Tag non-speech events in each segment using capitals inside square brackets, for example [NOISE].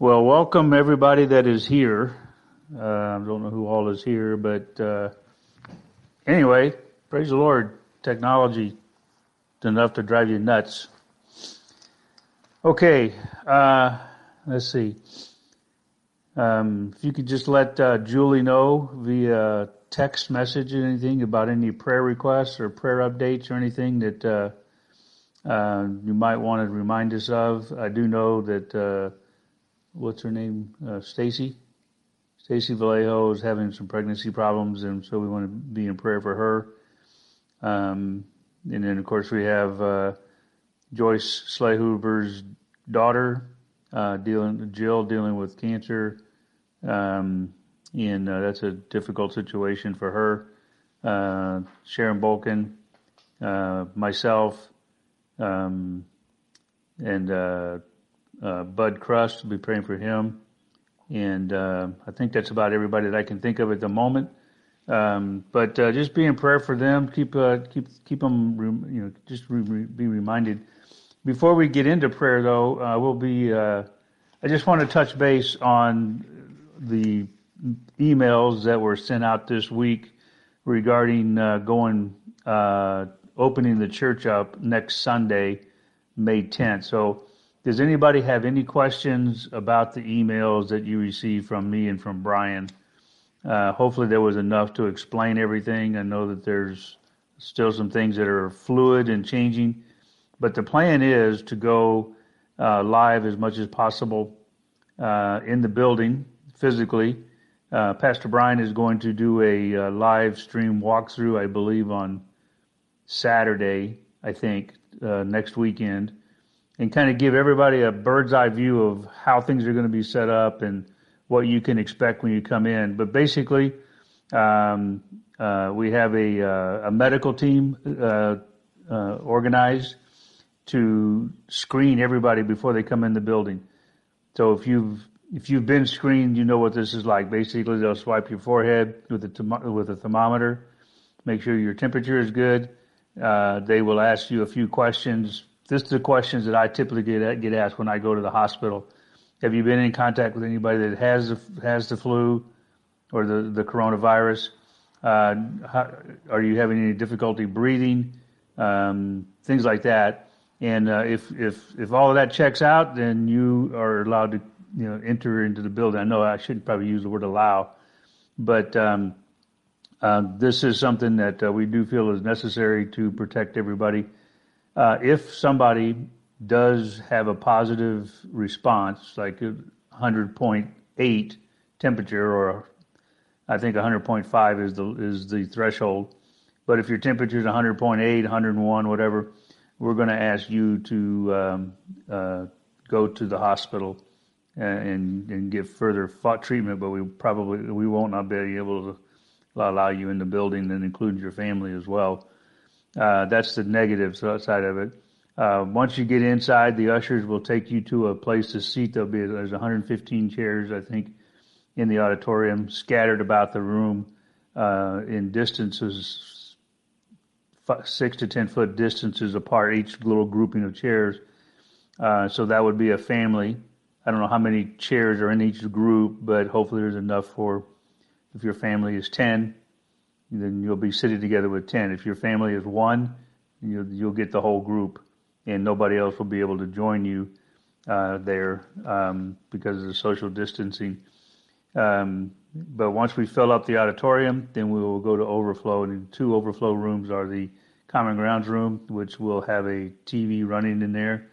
Well, welcome everybody that is here. Uh, I don't know who all is here, but uh, anyway, praise the Lord. Technology enough to drive you nuts. Okay, uh, let's see. Um, if you could just let uh, Julie know via text message or anything about any prayer requests or prayer updates or anything that uh, you might want to remind us of. I do know that what's her name, uh, Stacy. Stacy Vallejo is having some pregnancy problems, and so we want to be in prayer for her. Um, and then, of course, we have uh, Joyce Slayhoover's daughter, uh, dealing Jill, dealing with cancer. Um, and uh, that's a difficult situation for her. Uh, Sharon Bolkin, uh, myself, um, and uh, uh, Bud Crust. We'll be praying for him, and uh, I think that's about everybody that I can think of at the moment. Um, but just be in prayer for them. Keep keep keep them, you know, just re- be reminded. Before we get into prayer, though, we'll be. I just want to touch base on the emails that were sent out this week regarding uh, going uh, opening the church up next Sunday, May 10th. So, does anybody have any questions about the emails that you received from me and from Brian? Uh, hopefully, there was enough to explain everything. I know that there's still some things that are fluid and changing, but the plan is to go uh, live as much as possible uh, in the building physically uh, Pastor Brian is going to do a uh, live stream walkthrough, I believe, on Saturday, I think, uh, next weekend, and kind of give everybody a bird's eye view of how things are going to be set up and what you can expect when you come in. But basically, um, uh, we have a, uh, a medical team uh, organized to screen everybody before they come in the building. So if you've if you've been screened, you know what this is like. Basically, they'll swipe your forehead with a with a thermometer, make sure your temperature is good. Uh, they will ask you a few questions. This is the questions that I typically get get asked when I go to the hospital. Have you been in contact with anybody that has the, has the flu or the the coronavirus? Uh, how, are you having any difficulty breathing? Um, things like that. And uh, if if if all of that checks out, then you are allowed to you know enter into the building. I know I shouldn't probably use the word allow, but um, uh, this is something that uh, we do feel is necessary to protect everybody. Uh, if somebody does have a positive response, like 100.8 temperature, or I think 100.5 is the is the threshold. But if your temperature is 100.8, 101, whatever, we're going to ask you to um, uh, go to the hospital and and get further treatment, but we probably we won't not be able to allow you in the building and include your family as well. Uh, that's the negative side of it. Uh, once you get inside, the ushers will take you to a place to seat. There'll be there's 115 chairs, I think, in the auditorium, scattered about the room uh, in distances, six to ten foot distances apart, each little grouping of chairs. Uh, so that would be a family I don't know how many chairs are in each group, but hopefully there's enough for if your family is 10, then you'll be sitting together with 10. If your family is one, you'll, you'll get the whole group and nobody else will be able to join you uh, there um, because of the social distancing. Um, but once we fill up the auditorium, then we will go to overflow. And two overflow rooms are the common grounds room, which will have a TV running in there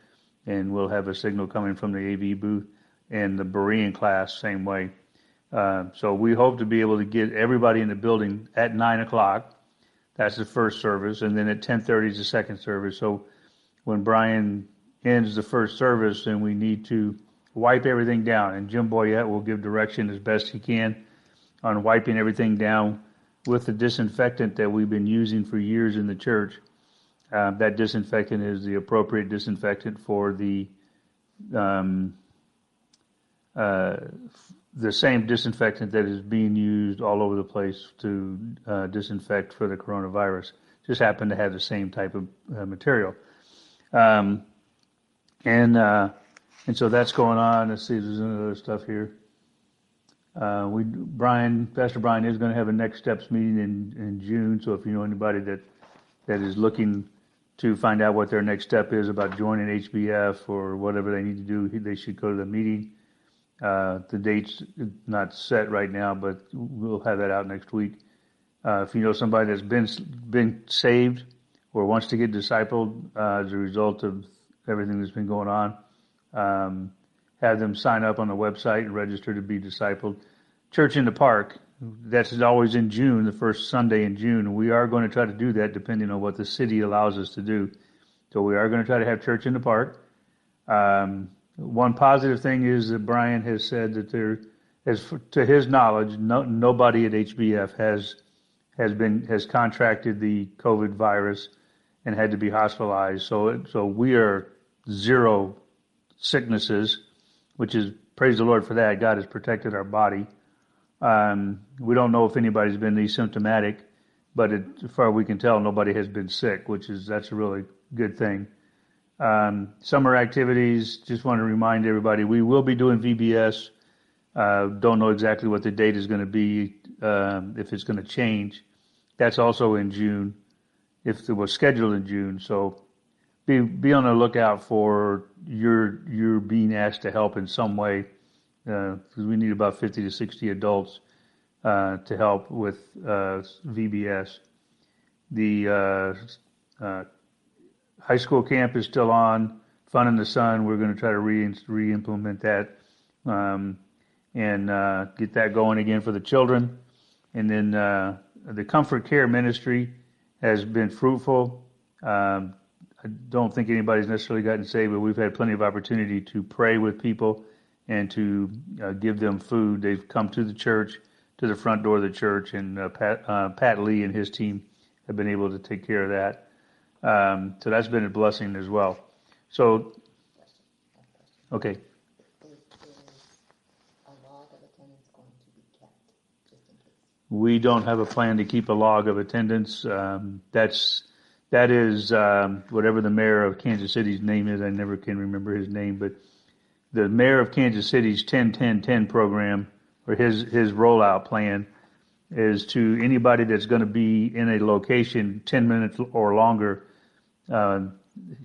and we'll have a signal coming from the AV booth, and the Berean class same way. Uh, so we hope to be able to get everybody in the building at nine o'clock. That's the first service, and then at ten thirty is the second service. So when Brian ends the first service, then we need to wipe everything down, and Jim Boyette will give direction as best he can on wiping everything down with the disinfectant that we've been using for years in the church. Uh, that disinfectant is the appropriate disinfectant for the um, uh, the same disinfectant that is being used all over the place to uh, disinfect for the coronavirus. Just happened to have the same type of uh, material. Um, and uh, and so that's going on. Let's see if there's any other stuff here. Uh, we Brian, Pastor Brian is going to have a next steps meeting in, in June. So if you know anybody that that is looking to find out what their next step is about joining HBF or whatever they need to do, they should go to the meeting. Uh, the date's not set right now, but we'll have that out next week. Uh, if you know somebody that's been been saved or wants to get discipled uh, as a result of everything that's been going on, um, have them sign up on the website and register to be discipled. Church in the Park, that's always in June, the first Sunday in June. We are going to try to do that depending on what the city allows us to do. So we are going to try to have church in the park. Um, one positive thing is that Brian has said that there, as to his knowledge, no, nobody at HBF has has been has contracted the COVID virus and had to be hospitalized. So so we are zero sicknesses, which is praise the Lord for that. God has protected our body. Um, we don't know if anybody's been asymptomatic, but it, as far as we can tell, nobody has been sick, which is that's a really good thing. Um, summer activities, just want to remind everybody, we will be doing VBS. Uh, don't know exactly what the date is going to be, um, if it's going to change. That's also in June, if it was scheduled in June. So be be on the lookout for your your being asked to help in some way, because uh, we need about 50 to 60 adults uh, to help with uh, VBS. The uh, uh, high school camp is still on. Fun in the Sun. We're going to try to re re-implement that um, and uh, get that going again for the children. And then uh, the Comfort Care Ministry has been fruitful. Um, I don't think anybody's necessarily gotten saved, but we've had plenty of opportunity to pray with people and to uh, give them food. They've come to the church, to the front door of the church, and uh, Pat, uh, Pat Lee and his team have been able to take care of that. Um, so that's been a blessing as well. So, okay. We don't have a plan to keep a log of attendance. Um, that's that is um, whatever the mayor of Kansas City's name is. I never can remember his name, but the mayor of Kansas City's 10-10-10 program or his his rollout plan is to anybody that's going to be in a location 10 minutes or longer uh,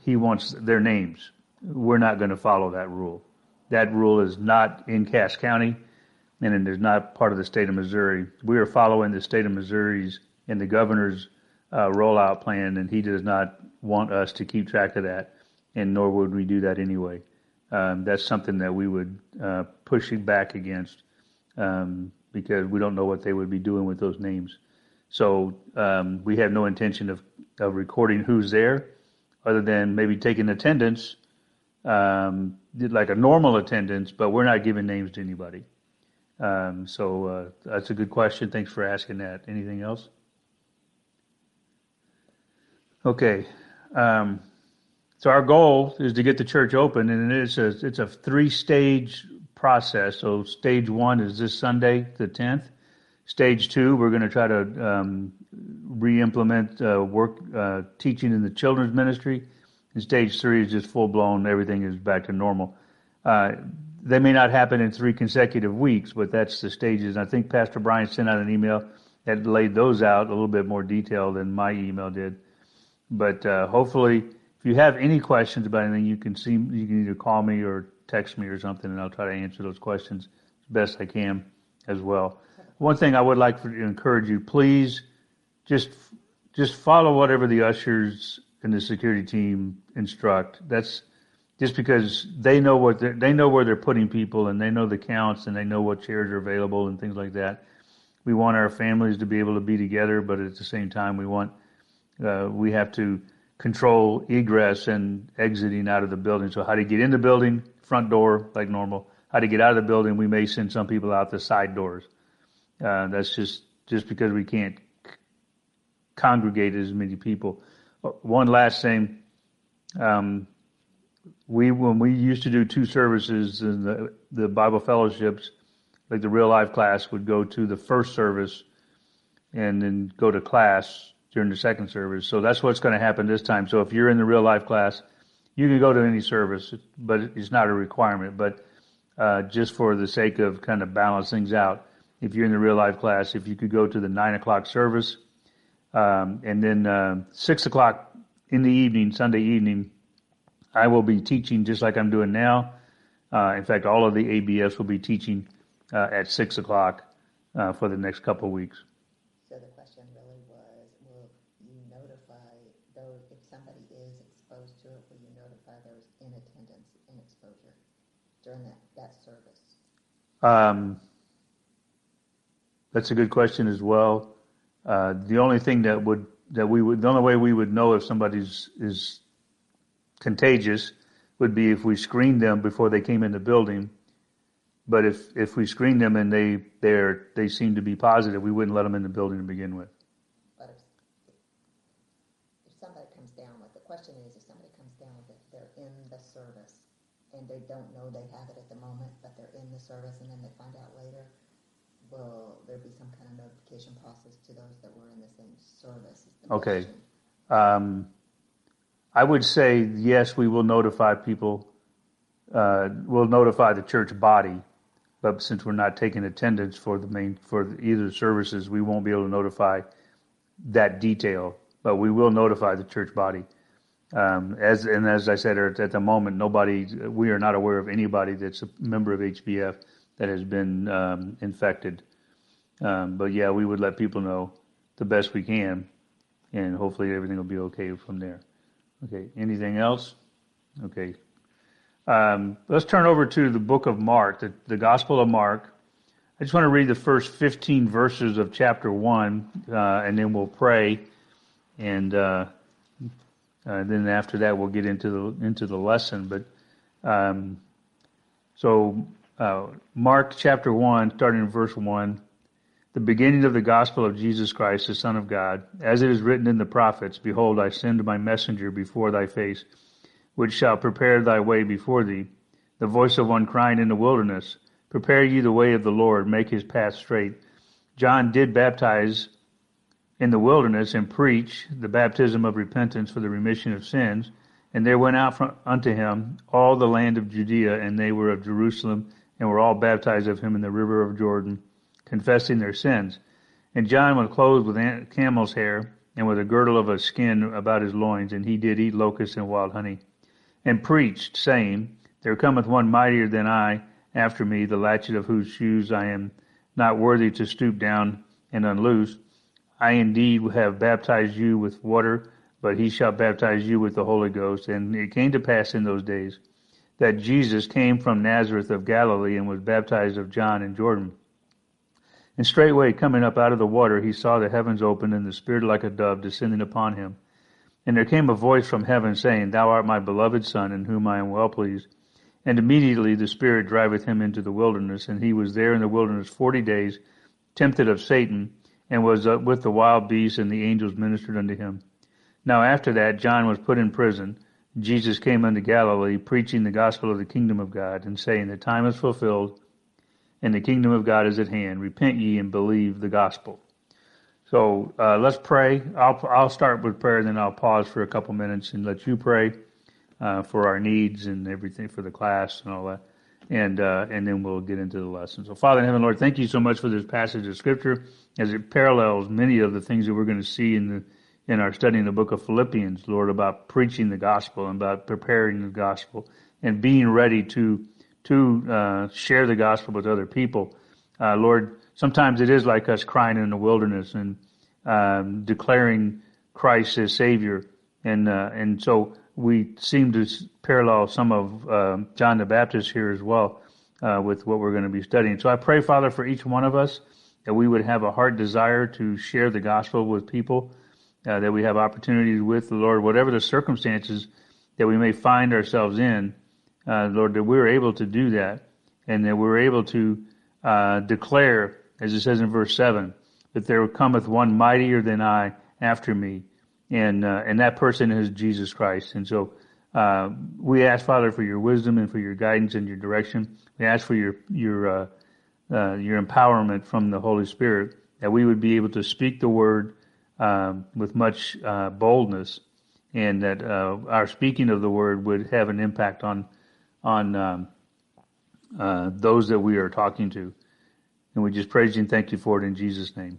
he wants their names. We're not going to follow that rule. That rule is not in Cass County, and it is not part of the state of Missouri. We are following the state of Missouri's and the governor's uh, rollout plan, and he does not want us to keep track of that, and nor would we do that anyway. Um, that's something that we would uh, push back against um, because we don't know what they would be doing with those names. So um, we have no intention of, of recording who's there, other than maybe taking attendance, um, like a normal attendance, but we're not giving names to anybody. Um, so uh, that's a good question. Thanks for asking that. Anything else? Okay. Um, so our goal is to get the church open, and it's a it's a three stage process. So stage one is this Sunday, the tenth. Stage two, we're going to try to um, re-implement uh, work uh, teaching in the children's ministry. And stage three is just full blown. Everything is back to normal. Uh, they may not happen in three consecutive weeks, but that's the stages. I think Pastor Brian sent out an email that laid those out a little bit more detail than my email did. But uh, hopefully, if you have any questions about anything, you can see you can either call me or text me or something, and I'll try to answer those questions as best I can as well. One thing I would like to encourage you, please just just follow whatever the ushers and the security team instruct. That's just because they know what they know where they're putting people and they know the counts and they know what chairs are available and things like that. We want our families to be able to be together, but at the same time, we want uh, we have to control egress and exiting out of the building. So how to get in the building, front door like normal. How to get out of the building, we may send some people out the side doors. Uh, that's just just because we can't c- congregate as many people. Uh, one last thing, um, we when we used to do two services in the the Bible fellowships, like the real life class would go to the first service, and then go to class during the second service. So that's what's going to happen this time. So if you're in the real life class, You can go to any service, but it's not a requirement. But uh, just for the sake of kind of balance things out, if you're in the real life class, if you could go to the nine o'clock service, um, and then uh, six o'clock in the evening, Sunday evening, I will be teaching just like I'm doing now. Uh, in fact, all of the ABFs will be teaching uh, at six o'clock uh, for the next couple of weeks. So the question really was, will you notify those, if somebody is exposed to it, will you notify those in attendance and exposure during that, that service? Um, that's a good question as well. Uh, the only thing that would that we would the only way we would know if somebody's is contagious would be if we screened them before they came in the building. But if if we screen them and they they they seem to be positive, we wouldn't let them in the building to begin with. But if, if somebody comes down with, the question is, if somebody comes down with it, they're in the service and they don't know they have it at the moment, but they're in the service and then they find out later, will there be some kind of notification process to those that were in the same service? Okay. Um, I would say yes, we will notify people. Uh, we'll notify the church body, but since we're not taking attendance for the main for either services, we won't be able to notify that detail. But we will notify the church body. Um, as and as I said at the moment, nobody we are not aware of anybody that's a member of HBF that has been um, infected. Um, but yeah, we would let people know the best we can, and hopefully everything will be okay from there. Okay, anything else? Okay. Um, let's turn over to the book of Mark, the, the Gospel of Mark. I just want to read the first 15 verses of chapter 1, uh, and then we'll pray. And uh, uh, then after that, we'll get into the, into the lesson. But um, so uh, Mark chapter 1, starting in verse 1, the beginning of the gospel of Jesus Christ, the Son of God, as it is written in the prophets, Behold, I send my messenger before thy face, which shall prepare thy way before thee. The voice of one crying in the wilderness, Prepare ye the way of the Lord, make his path straight. John did baptize in the wilderness and preach the baptism of repentance for the remission of sins. And there went out from, unto him all the land of Judea, and they were of Jerusalem and were all baptized of him in the river of Jordan, confessing their sins. And John was clothed with camel's hair, and with a girdle of a skin about his loins, and he did eat locusts and wild honey, and preached, saying, There cometh one mightier than I after me, the latchet of whose shoes I am not worthy to stoop down and unloose. I indeed have baptized you with water, but he shall baptize you with the Holy Ghost. And it came to pass in those days that Jesus came from Nazareth of Galilee and was baptized of John in Jordan. And straightway coming up out of the water, he saw the heavens opened and the Spirit like a dove descending upon him. And there came a voice from heaven saying, Thou art my beloved Son, in whom I am well pleased. And immediately the Spirit driveth him into the wilderness, and he was there in the wilderness forty days, tempted of Satan, and was uh, with the wild beasts, and the angels ministered unto him. Now after that, John was put in prison. Jesus came unto Galilee, preaching the gospel of the kingdom of God, and saying, The time is fulfilled, and the kingdom of God is at hand. Repent ye and believe the gospel. So uh, let's pray. I'll, I'll start with prayer, then I'll pause for a couple minutes and let you pray uh, for our needs and everything for the class and all that. And, uh, and then we'll get into the lesson. So Father in heaven, Lord, thank you so much for this passage of scripture as it parallels many of the things that we're going to see in the in our study in the book of Philippians, Lord, about preaching the gospel and about preparing the gospel and being ready to to uh, share the gospel with other people. Uh, Lord, sometimes it is like us crying in the wilderness and um, declaring Christ as Savior, and uh, and so we seem to parallel some of uh, John the Baptist here as well uh, with what we're going to be studying. So I pray, Father, for each one of us that we would have a heart desire to share the gospel with people uh, that we have opportunities with the Lord, whatever the circumstances that we may find ourselves in, uh, Lord, that we're able to do that and that we're able to uh, declare, as it says in verse 7, that there cometh one mightier than I after me, and uh, and that person is Jesus Christ. And so uh, we ask, Father, for your wisdom and for your guidance and your direction. We ask for your your uh, your empowerment from the Holy Spirit that we would be able to speak the word um, with much uh, boldness and that uh, our speaking of the word would have an impact on on um, uh, those that we are talking to. And we just praise you and thank you for it in Jesus' name.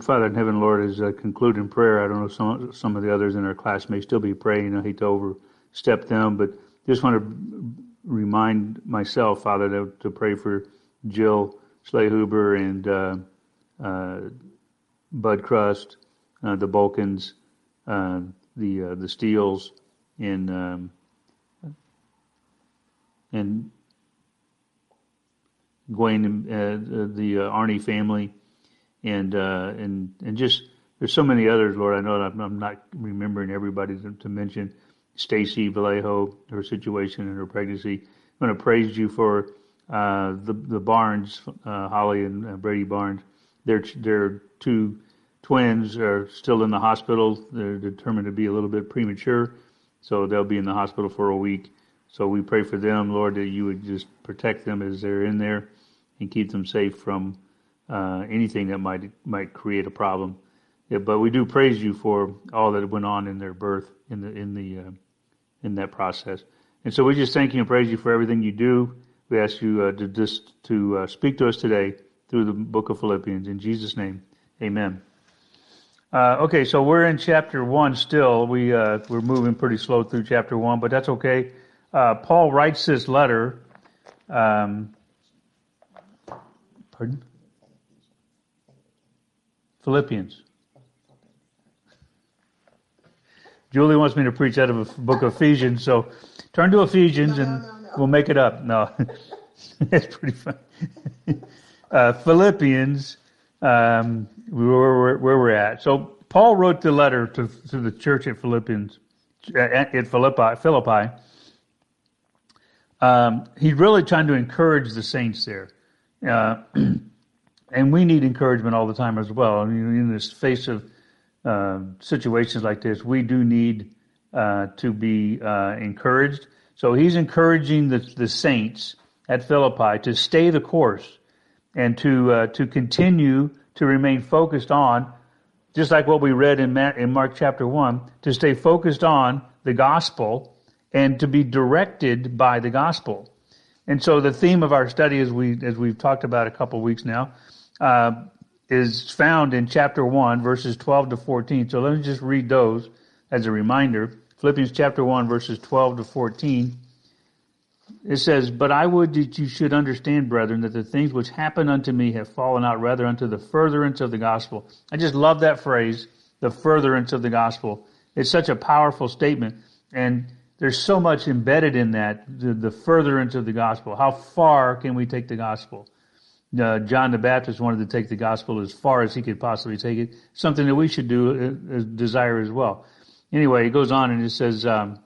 Father in heaven, Lord, as I conclude in prayer, I don't know some some of the others in our class may still be praying. I hate to overstep them, but just want to remind myself, Father, to, to pray for Jill Slayhuber and uh, uh, Bud Crust, uh, the Balkans, uh, the uh, the Steels, and um, and Gwen, uh, the Arnie family and uh, and and just there's so many others, Lord. I know I'm, I'm not remembering everybody to, to mention. Stacy Vallejo, her situation and her pregnancy. I'm going to praise you for uh, the the Barnes, uh, Holly and uh, Brady Barnes. Their their two twins are still in the hospital. They're determined to be a little bit premature, so they'll be in the hospital for a week. So we pray for them, Lord, that you would just protect them as they're in there and keep them safe from uh, anything that might might create a problem. Yeah, but we do praise you for all that went on in their birth in the in the uh, in that process. And so we just thank you and praise you for everything you do. We ask you uh, to just to uh, speak to us today through the book of Philippians in Jesus' name, Amen. Uh, okay, so we're in chapter one still. We we're moving pretty slow through chapter one, but that's okay. Paul writes this letter. Um, pardon? Philippians. Julie wants me to preach out of a book of Ephesians, so turn to Ephesians no, and no, no, we'll make it up. No, [LAUGHS] it's pretty fun. [LAUGHS] Uh, Philippians, um, where, where, we're at. So Paul wrote the letter to, to the church at Philippians, at, at Philippi. Philippi. Um, he's really trying to encourage the saints there. Uh, [CLEARS THROAT] and we need encouragement all the time as well. I mean, in this face of uh, situations like this, we do need uh, to be uh, encouraged. So he's encouraging the, the saints at Philippi to stay the course and to uh, to continue to remain focused on, just like what we read in, in Mark chapter one, to stay focused on the gospel and to be directed by the gospel. And so the theme of our study, as we as we've talked about a couple of weeks now, uh, is found in chapter 1, verses 12 to 14. So let me just read those as a reminder. Philippians chapter 1, verses 12 to 14. It says, But I would that you should understand, brethren, that the things which happen unto me have fallen out rather unto the furtherance of the gospel. I just love that phrase, the furtherance of the gospel. It's such a powerful statement. And there's so much embedded in that, the, the furtherance of the gospel. How far can we take the gospel? Uh, John the Baptist wanted to take the gospel as far as he could possibly take it, something that we should do, uh, desire as well. Anyway, he goes on and it says um,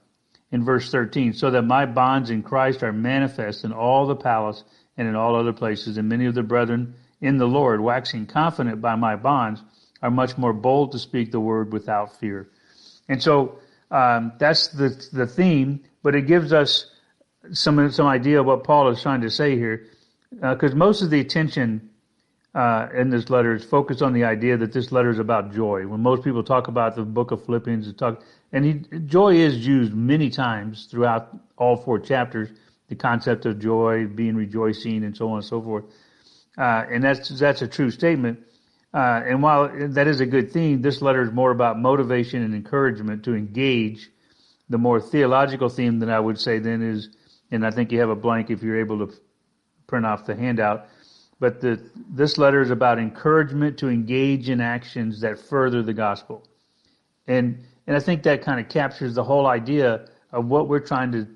in verse 13, so that my bonds in Christ are manifest in all the palace and in all other places, and many of the brethren in the Lord, waxing confident by my bonds, are much more bold to speak the word without fear. And so um, that's the the theme, but it gives us some some idea of what Paul is trying to say here because uh, most of the attention uh, in this letter is focused on the idea that this letter is about joy. When most people talk about the book of Philippians, talk and he, joy is used many times throughout all four chapters. The concept of joy, being rejoicing, and so on and so forth, uh, and that's that's a true statement. Uh, and while that is a good theme, this letter is more about motivation and encouragement to engage. The more theological theme that I would say then is and I think you have a blank if you're able to print off the handout. But the, this letter is about encouragement to engage in actions that further the gospel. And, and I think that kind of captures the whole idea of what we're trying to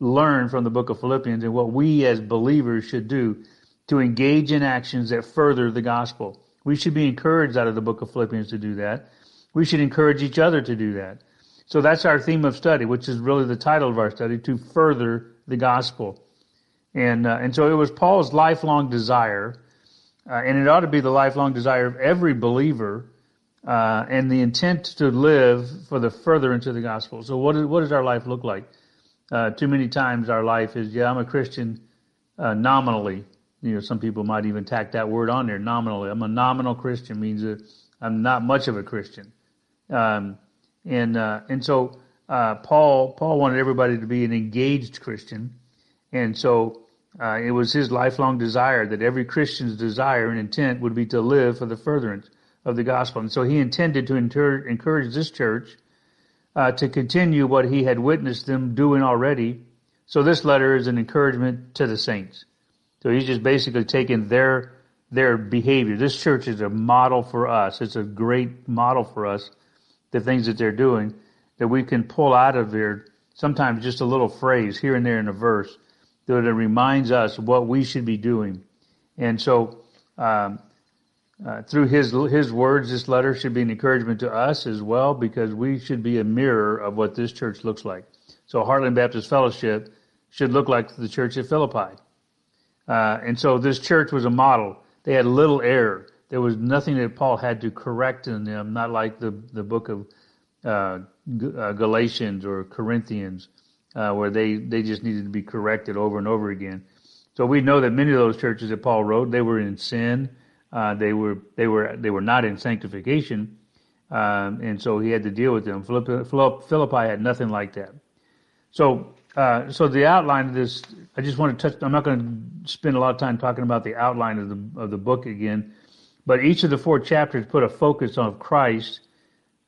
learn from the book of Philippians and what we as believers should do to engage in actions that further the gospel. We should be encouraged out of the book of Philippians to do that. We should encourage each other to do that. So that's our theme of study, which is really the title of our study, to further the gospel. And, uh, and so it was Paul's lifelong desire, uh, and it ought to be the lifelong desire of every believer, uh, and the intent to live for the furtherance of the gospel. So what, is, what does our life look like? Uh, too many times our life is, yeah, I'm a Christian uh, nominally. You know, some people might even tack that word on there, nominally. I'm a nominal Christian means that I'm not much of a Christian. Um, and, uh, and so, Paul, Paul wanted everybody to be an engaged Christian. And so uh, it was his lifelong desire that every Christian's desire and intent would be to live for the furtherance of the gospel. And so he intended to inter- encourage this church uh, to continue what he had witnessed them doing already. So this letter is an encouragement to the saints. So he's just basically taking their their behavior. This church is a model for us. It's a great model for us. The things that they're doing that we can pull out of there. Sometimes just a little phrase here and there in a verse that it reminds us what we should be doing. And so, um, uh, through his his words, this letter should be an encouragement to us as well, because we should be a mirror of what this church looks like. So, Heartland Baptist Fellowship should look like the church at Philippi. Uh, and so, this church was a model. They had little error. There was nothing that Paul had to correct in them, not like the the book of uh, uh Galatians or Corinthians uh, where they, they just needed to be corrected over and over again. So we know that many of those churches that Paul wrote, they were in sin. Uh, they were they were they were not in sanctification, um, and so he had to deal with them. Philippi, Philippi had nothing like that. So uh, so the outline of this, I just want to touch. I'm not going to spend a lot of time talking about the outline of the of the book again, but each of the four chapters put a focus on Christ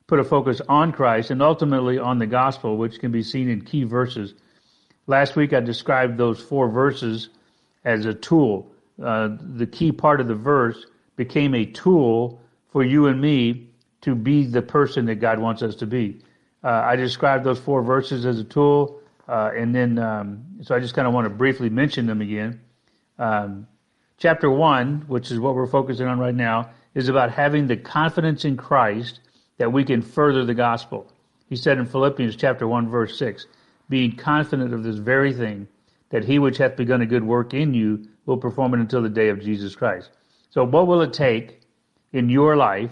put a focus on Christ and ultimately on the gospel, which can be seen in key verses. Last week I described those four verses as a tool. Uh, the key part of the verse became a tool for you and me to be the person that God wants us to be. Uh, I described those four verses as a tool, uh, and then um, so I just kind of want to briefly mention them again. Um, chapter one, which is what we're focusing on right now, is about having the confidence in Christ that we can further the gospel. He said in Philippians chapter 1 verse 6, being confident of this very thing, that he which hath begun a good work in you will perform it until the day of Jesus Christ. So what will it take in your life?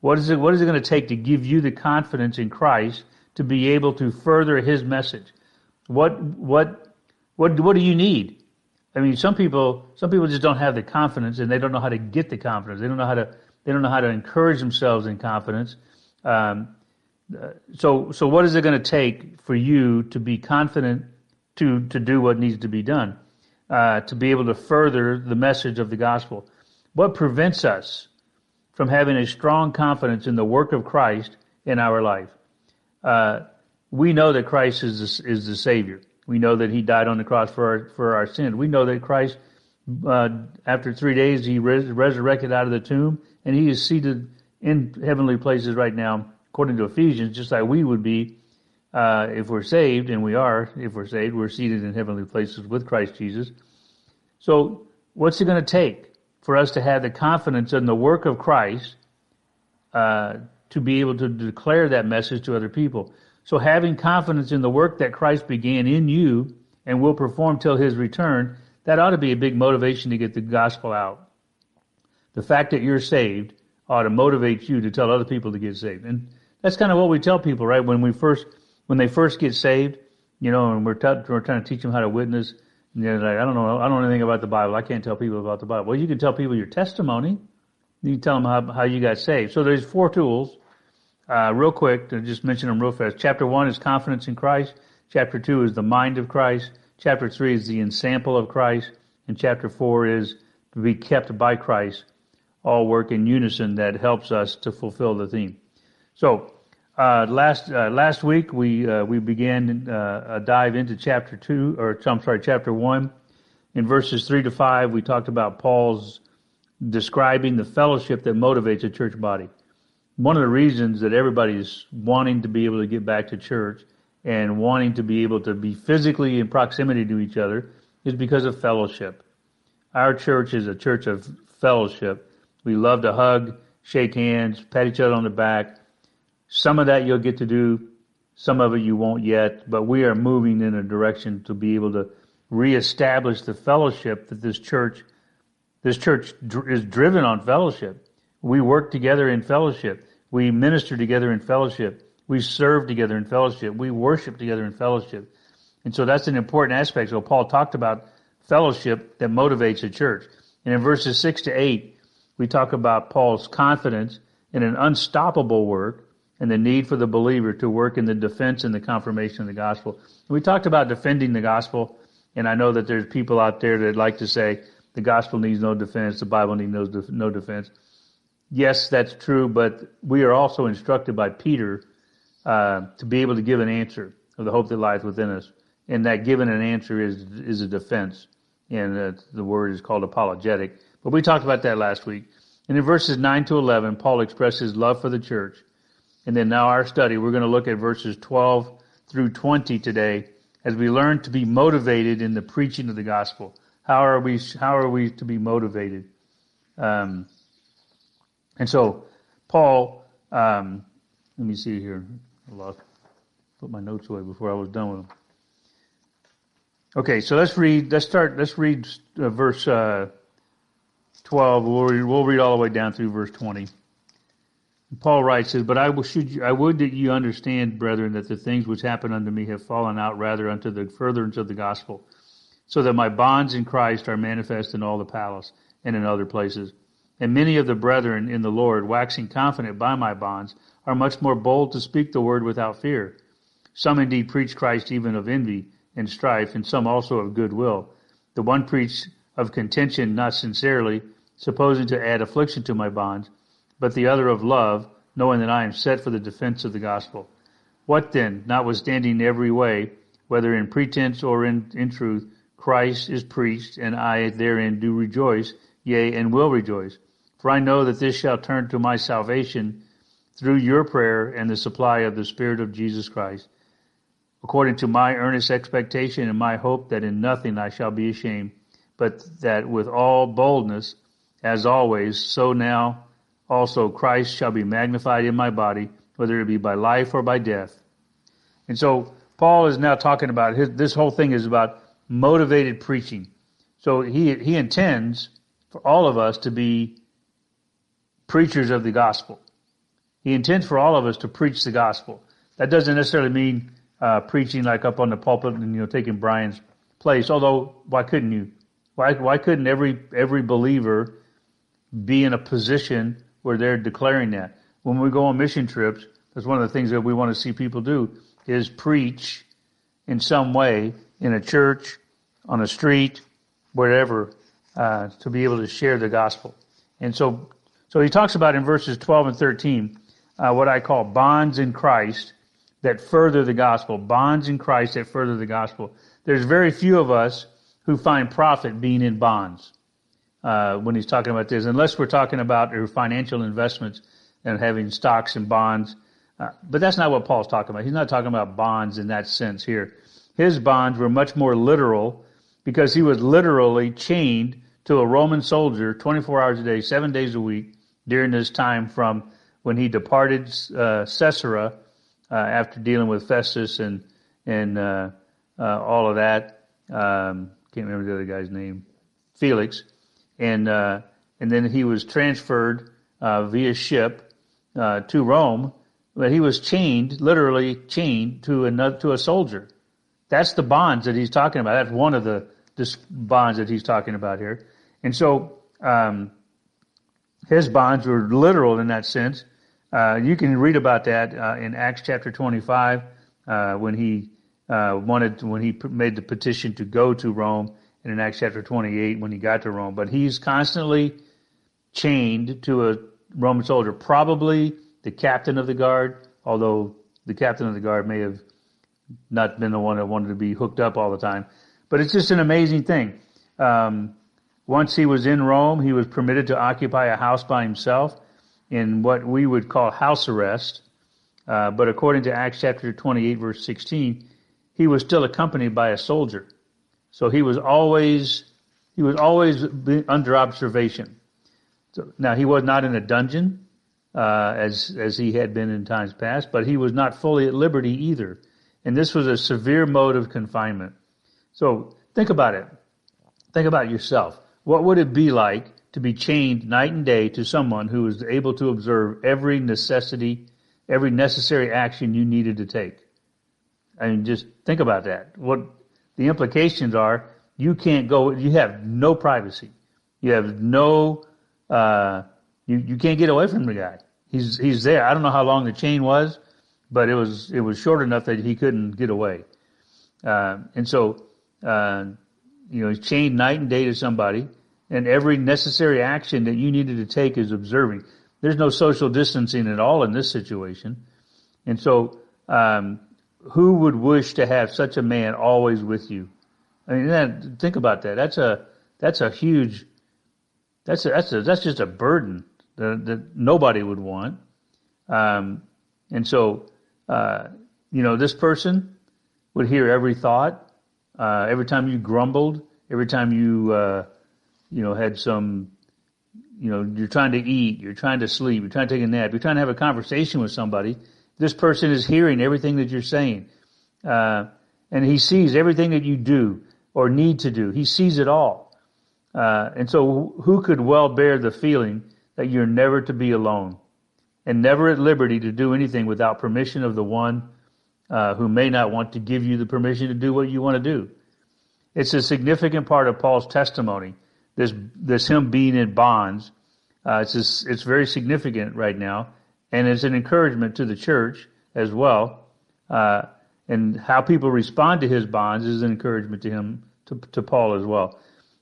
What is it, what is it going to take to give you the confidence in Christ to be able to further his message? What, what, what, what do you need? I mean, some people, some people just don't have the confidence and they don't know how to get the confidence. They don't know how to, they don't know how to encourage themselves in confidence. Um, so, so what is it going to take for you to be confident to to do what needs to be done, uh, to be able to further the message of the gospel? What prevents us from having a strong confidence in the work of Christ in our life? Uh, we know that Christ is the, is the Savior. We know that He died on the cross for our, for our sins. We know that Christ, uh, after three days, He res- resurrected out of the tomb, and He is seated in heavenly places right now, according to Ephesians, just like we would be uh, if we're saved, and we are, if we're saved, we're seated in heavenly places with Christ Jesus. So, what's it going to take for us to have the confidence in the work of Christ uh, to be able to declare that message to other people? So, having confidence in the work that Christ began in you and will perform till his return, that ought to be a big motivation to get the gospel out. The fact that you're saved ought to motivate you to tell other people to get saved. And that's kind of what we tell people, right? When we first, when they first get saved, you know, and we're, t- we're trying to teach them how to witness. And they're like, I don't know, I don't know anything about the Bible. I can't tell people about the Bible. Well, you can tell people your testimony. You can tell them how, how you got saved. So there's four tools. Uh, real quick, to just mention them real fast. Chapter one is confidence in Christ. Chapter two is the mind of Christ. Chapter three is the ensample of Christ. And chapter four is to be kept by Christ all work in unison that helps us to fulfill the theme. So, uh, last uh, last week we uh, we began uh, a dive into chapter two, or I'm sorry, chapter one. In verses three to five, we talked about Paul's describing the fellowship that motivates a church body. One of the reasons that everybody's wanting to be able to get back to church and wanting to be able to be physically in proximity to each other is because of fellowship. Our church is a church of fellowship. We love to hug, shake hands, pat each other on the back some of that you'll get to do, some of it you won't yet, but we are moving in a direction to be able to reestablish the fellowship that this church, this church is driven on fellowship. We work together in fellowship. We minister together in fellowship. We serve together in fellowship. We worship together in fellowship. And so that's an important aspect. So Paul talked about fellowship that motivates a church. And in verses six to eight, we talk about Paul's confidence in an unstoppable work and the need for the believer to work in the defense and the confirmation of the gospel. We talked about defending the gospel, and I know that there's people out there that like to say the gospel needs no defense, the Bible needs no, no defense. Yes, that's true, but we are also instructed by Peter uh, to be able to give an answer of the hope that lies within us, and that given an answer is is a defense, and uh, the word is called apologetic. But we talked about that last week. And in verses 9 to 11, Paul expresses love for the church and then now our study, we're going to look at verses 12 through 20 today as we learn to be motivated in the preaching of the gospel. How are we, how are we to be motivated? Um, and so, Paul, um, let me see here. I lost, put my notes away before I was done with them. Okay, so let's read, let's start, let's read uh, verse uh, 12. We'll read, we'll read all the way down through verse 20. Paul writes, says, But I, will, should, I would that you understand, brethren, that the things which happened unto me have fallen out rather unto the furtherance of the gospel, so that my bonds in Christ are manifest in all the palace and in other places. And many of the brethren in the Lord, waxing confident by my bonds, are much more bold to speak the word without fear. Some indeed preach Christ even of envy and strife, and some also of goodwill. The one preached of contention not sincerely, supposing to add affliction to my bonds but the other of love, knowing that I am set for the defense of the gospel. What then, notwithstanding every way, whether in pretense or in, in truth, Christ is preached, and I therein do rejoice, yea, and will rejoice. For I know that this shall turn to my salvation through your prayer and the supply of the Spirit of Jesus Christ, according to my earnest expectation and my hope that in nothing I shall be ashamed, but that with all boldness, as always, so now also Christ shall be magnified in my body, whether it be by life or by death. And so Paul is now talking about his, this whole thing is about motivated preaching. So he, he intends for all of us to be preachers of the gospel. He intends for all of us to preach the gospel. That doesn't necessarily mean uh, preaching like up on the pulpit and you know taking Brian's place. Although why couldn't you? Why why couldn't every every believer be in a position where they're declaring that. When we go on mission trips, that's one of the things that we want to see people do is preach in some way in a church, on a street, wherever, uh, to be able to share the gospel. And so, so he talks about in verses 12 and 13, uh, what I call bonds in Christ that further the gospel. Bonds in Christ that further the gospel. There's very few of us who find profit being in bonds uh, when he's talking about this, unless we're talking about your financial investments and having stocks and bonds. Uh, but that's not what Paul's talking about. He's not talking about bonds in that sense here. His bonds were much more literal because he was literally chained to a Roman soldier 24 hours a day, seven days a week during this time from when he departed uh, Caesarea uh, after dealing with Festus and and uh, uh, all of that. Um, can't remember the other guy's name, Felix and uh, and then he was transferred uh, via ship uh, to Rome. But he was chained, literally chained to another to a soldier. That's the bonds that he's talking about. That's one of the bonds that he's talking about here. And so um, his bonds were literal in that sense. Uh, you can read about that uh, in Acts chapter 25 uh, when he wanted when he made the petition to go to Rome and in Acts chapter 28 when he got to Rome. But he's constantly chained to a Roman soldier, probably the captain of the guard, although the captain of the guard may have not been the one that wanted to be hooked up all the time. But it's just an amazing thing. Um, once he was in Rome, he was permitted to occupy a house by himself in what we would call house arrest. Uh, but according to Acts chapter 28, verse 16, he was still accompanied by a soldier. So he was always he was always under observation. So, now he was not in a dungeon uh, as as he had been in times past, but he was not fully at liberty either. And this was a severe mode of confinement. So think about it. Think about yourself. What would it be like to be chained night and day to someone who was able to observe every necessity, every necessary action you needed to take? I mean, just think about that. What the implications are, you can't go, you have no privacy. You have no, uh, you, you can't get away from the guy. He's, he's there. I don't know how long the chain was, but it was, it was short enough that he couldn't get away. Uh, and so, uh, you know, he's chained night and day to somebody, and every necessary action that you needed to take is observing. There's no social distancing at all in this situation. And so, um, who would wish to have such a man always with you? I mean, that, think about that. That's a that's a huge that's a, that's a, that's just a burden that, that nobody would want. Um, and so, uh, you know, this person would hear every thought, uh, every time you grumbled, every time you uh, you know had some, you know, you're trying to eat, you're trying to sleep, you're trying to take a nap, you're trying to have a conversation with somebody this person is hearing everything that you're saying. Uh, and he sees everything that you do or need to do. He sees it all. Uh, and so who could well bear the feeling that you're never to be alone and never at liberty to do anything without permission of the one uh, who may not want to give you the permission to do what you want to do? It's a significant part of Paul's testimony. This, this him being in bonds. Uh, it's, just, it's very significant right now and it's an encouragement to the church as well. Uh, and how people respond to his bonds is an encouragement to him, to, to Paul as well.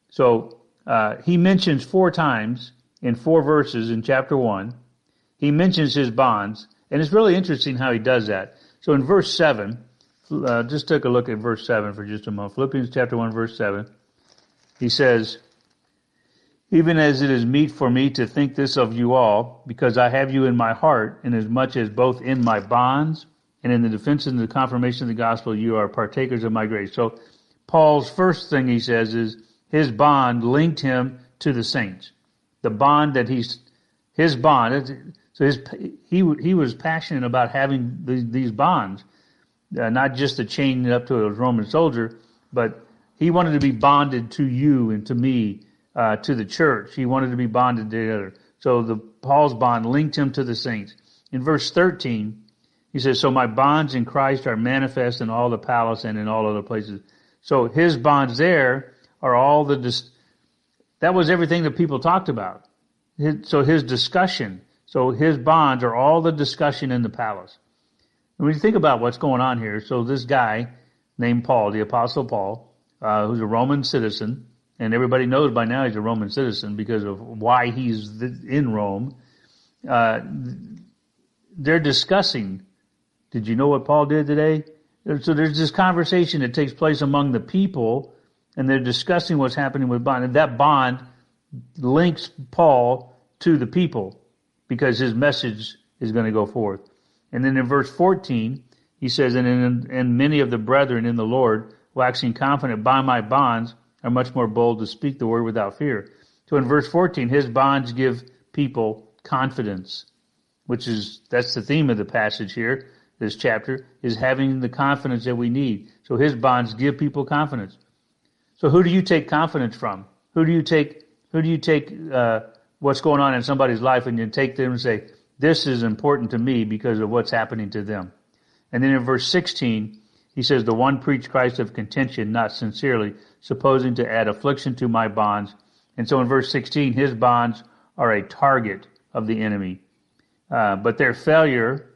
So uh, he mentions four times in four verses in chapter one, he mentions his bonds, and it's really interesting how he does that. So in verse seven, uh, just take a look at verse seven for just a moment. Philippians chapter one, verse seven. He says, even as it is meet for me to think this of you all, because I have you in my heart, inasmuch as both in my bonds and in the defense and the confirmation of the gospel you are partakers of my grace. So Paul's first thing he says is his bond linked him to the saints. The bond that he's, his bond, so his, he, he was passionate about having these, these bonds, uh, not just the chain up to a Roman soldier, but he wanted to be bonded to you and to me uh, to the church. He wanted to be bonded together. So the Paul's bond linked him to the saints. In verse 13, he says, So my bonds in Christ are manifest in all the palace and in all other places. So his bonds there are all the, dis- that was everything that people talked about. His, so his discussion, so his bonds are all the discussion in the palace. And when you think about what's going on here, so this guy named Paul, the Apostle Paul, uh, who's a Roman citizen, and everybody knows by now he's a Roman citizen because of why he's in Rome. Uh, they're discussing. Did you know what Paul did today? So there's this conversation that takes place among the people, and they're discussing what's happening with bond. And that bond links Paul to the people because his message is going to go forth. And then in verse 14, he says, and, in, and many of the brethren in the Lord, waxing confident by my bonds, are much more bold to speak the word without fear. So in verse 14, his bonds give people confidence, which is, that's the theme of the passage here, this chapter, is having the confidence that we need. So his bonds give people confidence. So who do you take confidence from? Who do you take, who do you take, uh, what's going on in somebody's life and you take them and say, this is important to me because of what's happening to them. And then in verse 16, he says, the one preached Christ of contention, not sincerely, supposing to add affliction to my bonds. And so in verse 16, his bonds are a target of the enemy. Uh, but their failure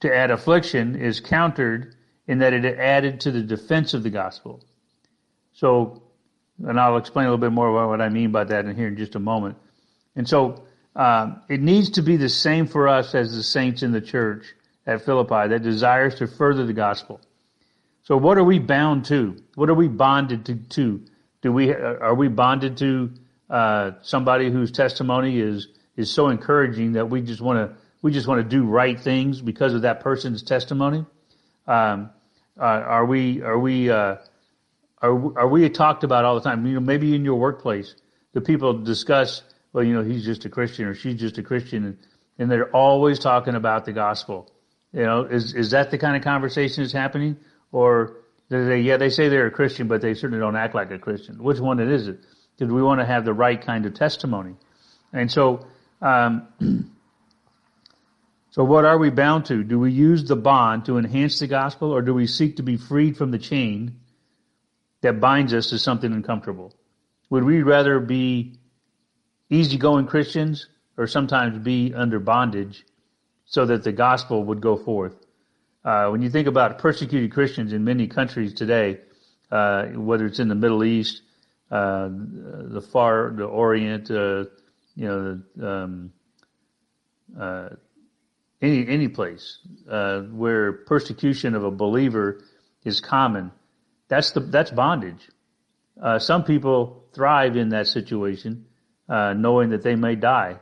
to add affliction is countered in that it added to the defense of the gospel. So, and I'll explain a little bit more about what I mean by that in here in just a moment. And so, um, it needs to be the same for us as the saints in the church at Philippi that desires to further the gospel. So what are we bound to? What are we bonded to? to? Do we are we bonded to uh, somebody whose testimony is is so encouraging that we just want to we just want to do right things because of that person's testimony? Um, uh, are we are we uh, are are we talked about all the time? You know, maybe in your workplace, the people discuss, well, you know, he's just a Christian or she's just a Christian, and, and they're always talking about the gospel. You know, is is that the kind of conversation that's happening, or they, yeah, they say they're a Christian, but they certainly don't act like a Christian. Which one is it? Because we want to have the right kind of testimony, and so. Um, [CLEARS THROAT] So what are we bound to? Do we use the bond to enhance the gospel or do we seek to be freed from the chain that binds us to something uncomfortable? Would we rather be easygoing Christians or sometimes be under bondage so that the gospel would go forth? Uh, when you think about persecuted Christians in many countries today, uh, whether it's in the Middle East, uh, the far, the Orient, uh, you know, um, uh, any any place uh, where persecution of a believer is common, that's the that's bondage. Some people thrive in that situation, knowing that they may die,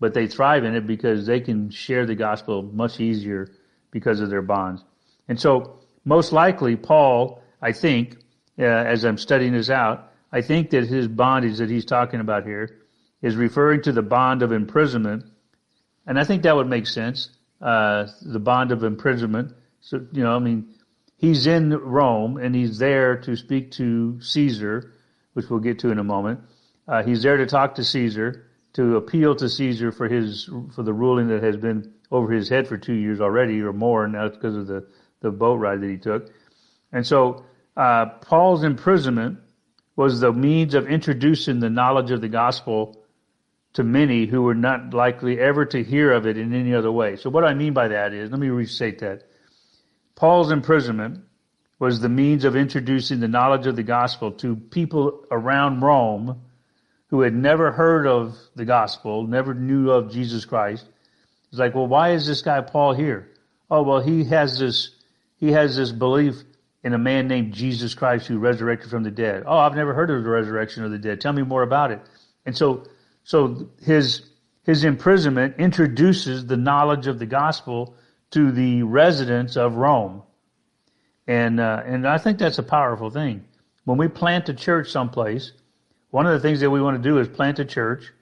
but they thrive in it because they can share the gospel much easier because of their bonds. And so, most likely, Paul, I think, uh, as I'm studying this out, I think that his bondage that he's talking about here is referring to the bond of imprisonment and I think that would make sense. Uh, the bond of imprisonment. So, you know, I mean, he's in Rome and he's there to speak to Caesar, which we'll get to in a moment. Uh, he's there to talk to Caesar, to appeal to Caesar for his, for the ruling that has been over his head for two years already or more. And that's because of the, the boat ride that he took. And so, uh, Paul's imprisonment was the means of introducing the knowledge of the gospel to many who were not likely ever to hear of it in any other way. So what I mean by that is, let me restate that. Paul's imprisonment was the means of introducing the knowledge of the gospel to people around Rome who had never heard of the gospel, never knew of Jesus Christ. It's like, well, why is this guy Paul here? Oh, well, he has this, he has this belief in a man named Jesus Christ who resurrected from the dead. Oh, I've never heard of the resurrection of the dead. Tell me more about it. And so so his, his imprisonment introduces the knowledge of the gospel to the residents of Rome. And, uh, and I think that's a powerful thing. When we plant a church someplace, one of the things that we want to do is plant a church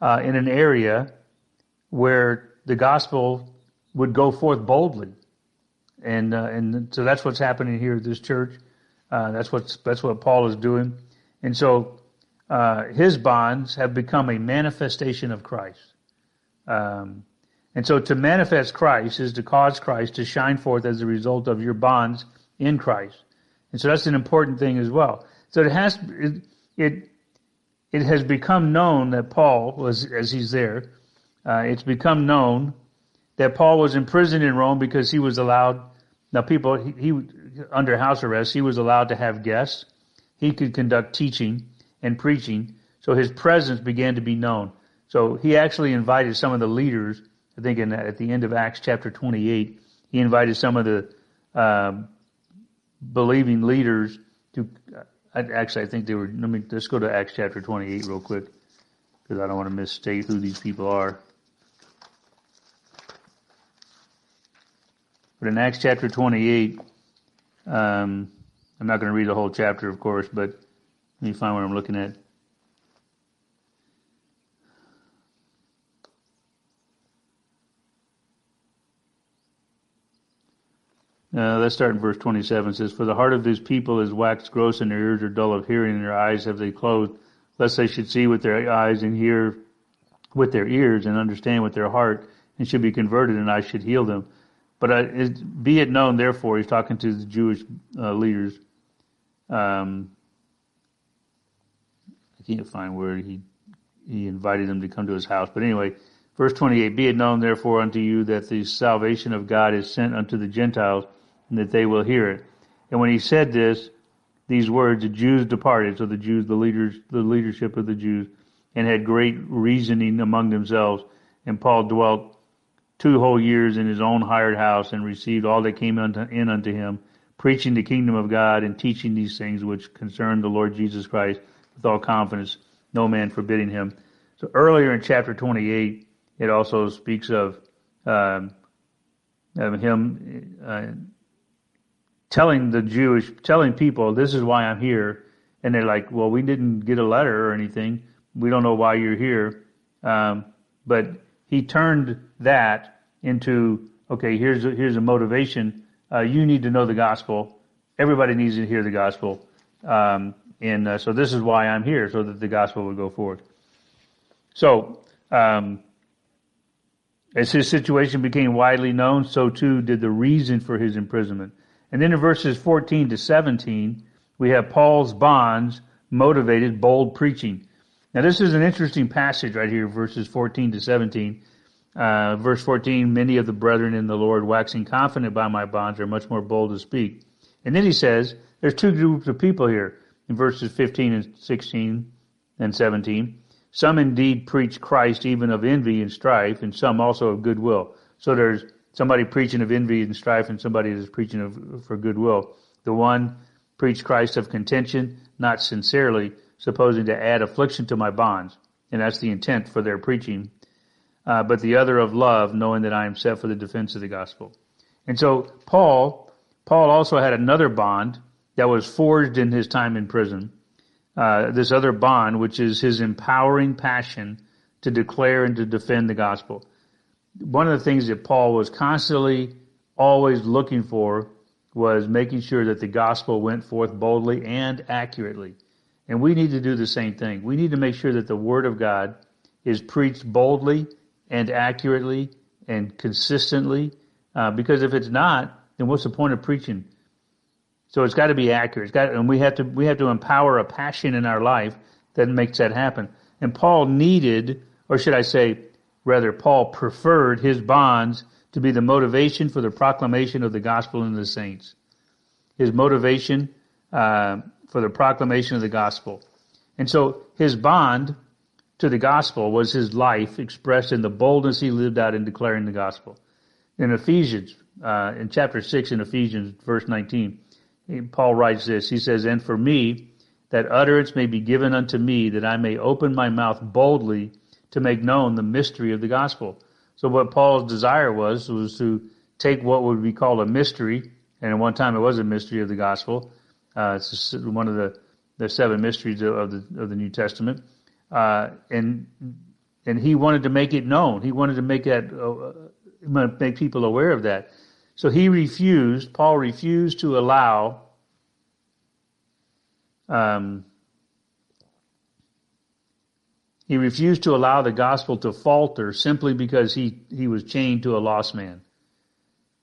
uh, in an area where the gospel would go forth boldly. And, uh, and so that's what's happening here at this church. Uh, that's what's, that's what Paul is doing. And so uh, his bonds have become a manifestation of Christ. Um, and so to manifest Christ is to cause Christ to shine forth as a result of your bonds in Christ. And so that's an important thing as well. So it has, it, it, it has become known that Paul was, as he's there, uh, it's become known that Paul was imprisoned in Rome because he was allowed, now people, he, he under house arrest, he was allowed to have guests. He could conduct teaching and preaching, so his presence began to be known. So he actually invited some of the leaders, I think in, at the end of Acts chapter 28, he invited some of the uh, believing leaders to, uh, actually I think they were, let me, let's go to Acts chapter 28 real quick, because I don't want to misstate who these people are. But in Acts chapter 28, um, I'm not going to read the whole chapter, of course, but let me find what I'm looking at. Uh, let's start in verse 27. It says, For the heart of this people is waxed gross, and their ears are dull of hearing, and their eyes have they closed, lest they should see with their eyes and hear with their ears and understand with their heart, and should be converted, and I should heal them. But uh, be it known, therefore, he's talking to the Jewish uh, leaders, um, I can't find where he he invited them to come to his house. But anyway, verse 28, Be it known therefore unto you that the salvation of God is sent unto the Gentiles, and that they will hear it. And when he said this, these words, the Jews departed, so the Jews, the leaders, the leadership of the Jews, and had great reasoning among themselves. And Paul dwelt two whole years in his own hired house and received all that came unto, in unto him, preaching the kingdom of God and teaching these things which concern the Lord Jesus Christ with all confidence, no man forbidding him. So earlier in chapter 28, it also speaks of, um, of him uh, telling the Jewish, telling people, this is why I'm here. And they're like, well, we didn't get a letter or anything. We don't know why you're here. Um, but he turned that into, okay, here's a, here's a motivation. Uh, you need to know the gospel. Everybody needs to hear the gospel. Um, and uh, so this is why I'm here, so that the gospel would go forward. So, um, as his situation became widely known, so too did the reason for his imprisonment. And then in verses 14 to 17, we have Paul's bonds motivated bold preaching. Now, this is an interesting passage right here, verses 14 to 17. Uh, verse 14, many of the brethren in the Lord, waxing confident by my bonds, are much more bold to speak. And then he says, there's two groups of people here in verses 15 and 16 and 17. Some indeed preach Christ even of envy and strife, and some also of goodwill. So there's somebody preaching of envy and strife, and somebody is preaching of for goodwill. The one preached Christ of contention, not sincerely, supposing to add affliction to my bonds, and that's the intent for their preaching. Uh, but the other of love, knowing that I am set for the defense of the gospel. And so Paul, Paul also had another bond that was forged in his time in prison. Uh, this other bond, which is his empowering passion to declare and to defend the gospel. One of the things that Paul was constantly always looking for was making sure that the gospel went forth boldly and accurately. And we need to do the same thing. We need to make sure that the word of God is preached boldly and accurately and consistently. Uh, because if it's not, then what's the point of preaching? So it's got to be accurate. It's got, and we have to we have to empower a passion in our life that makes that happen. And Paul needed, or should I say, rather, Paul preferred his bonds to be the motivation for the proclamation of the gospel in the saints. His motivation uh, for the proclamation of the gospel, and so his bond to the gospel was his life expressed in the boldness he lived out in declaring the gospel. In Ephesians, uh, in chapter six, in Ephesians, verse nineteen. Paul writes this. He says, And for me, that utterance may be given unto me, that I may open my mouth boldly to make known the mystery of the gospel. So what Paul's desire was, was to take what would be called a mystery, and at one time it was a mystery of the gospel. Uh, it's one of the, the seven mysteries of the, of the New Testament. Uh, and, and he wanted to make it known. He wanted to make that, uh, make people aware of that. So he refused, Paul refused to allow um, he refused to allow the gospel to falter simply because he, he was chained to a lost man.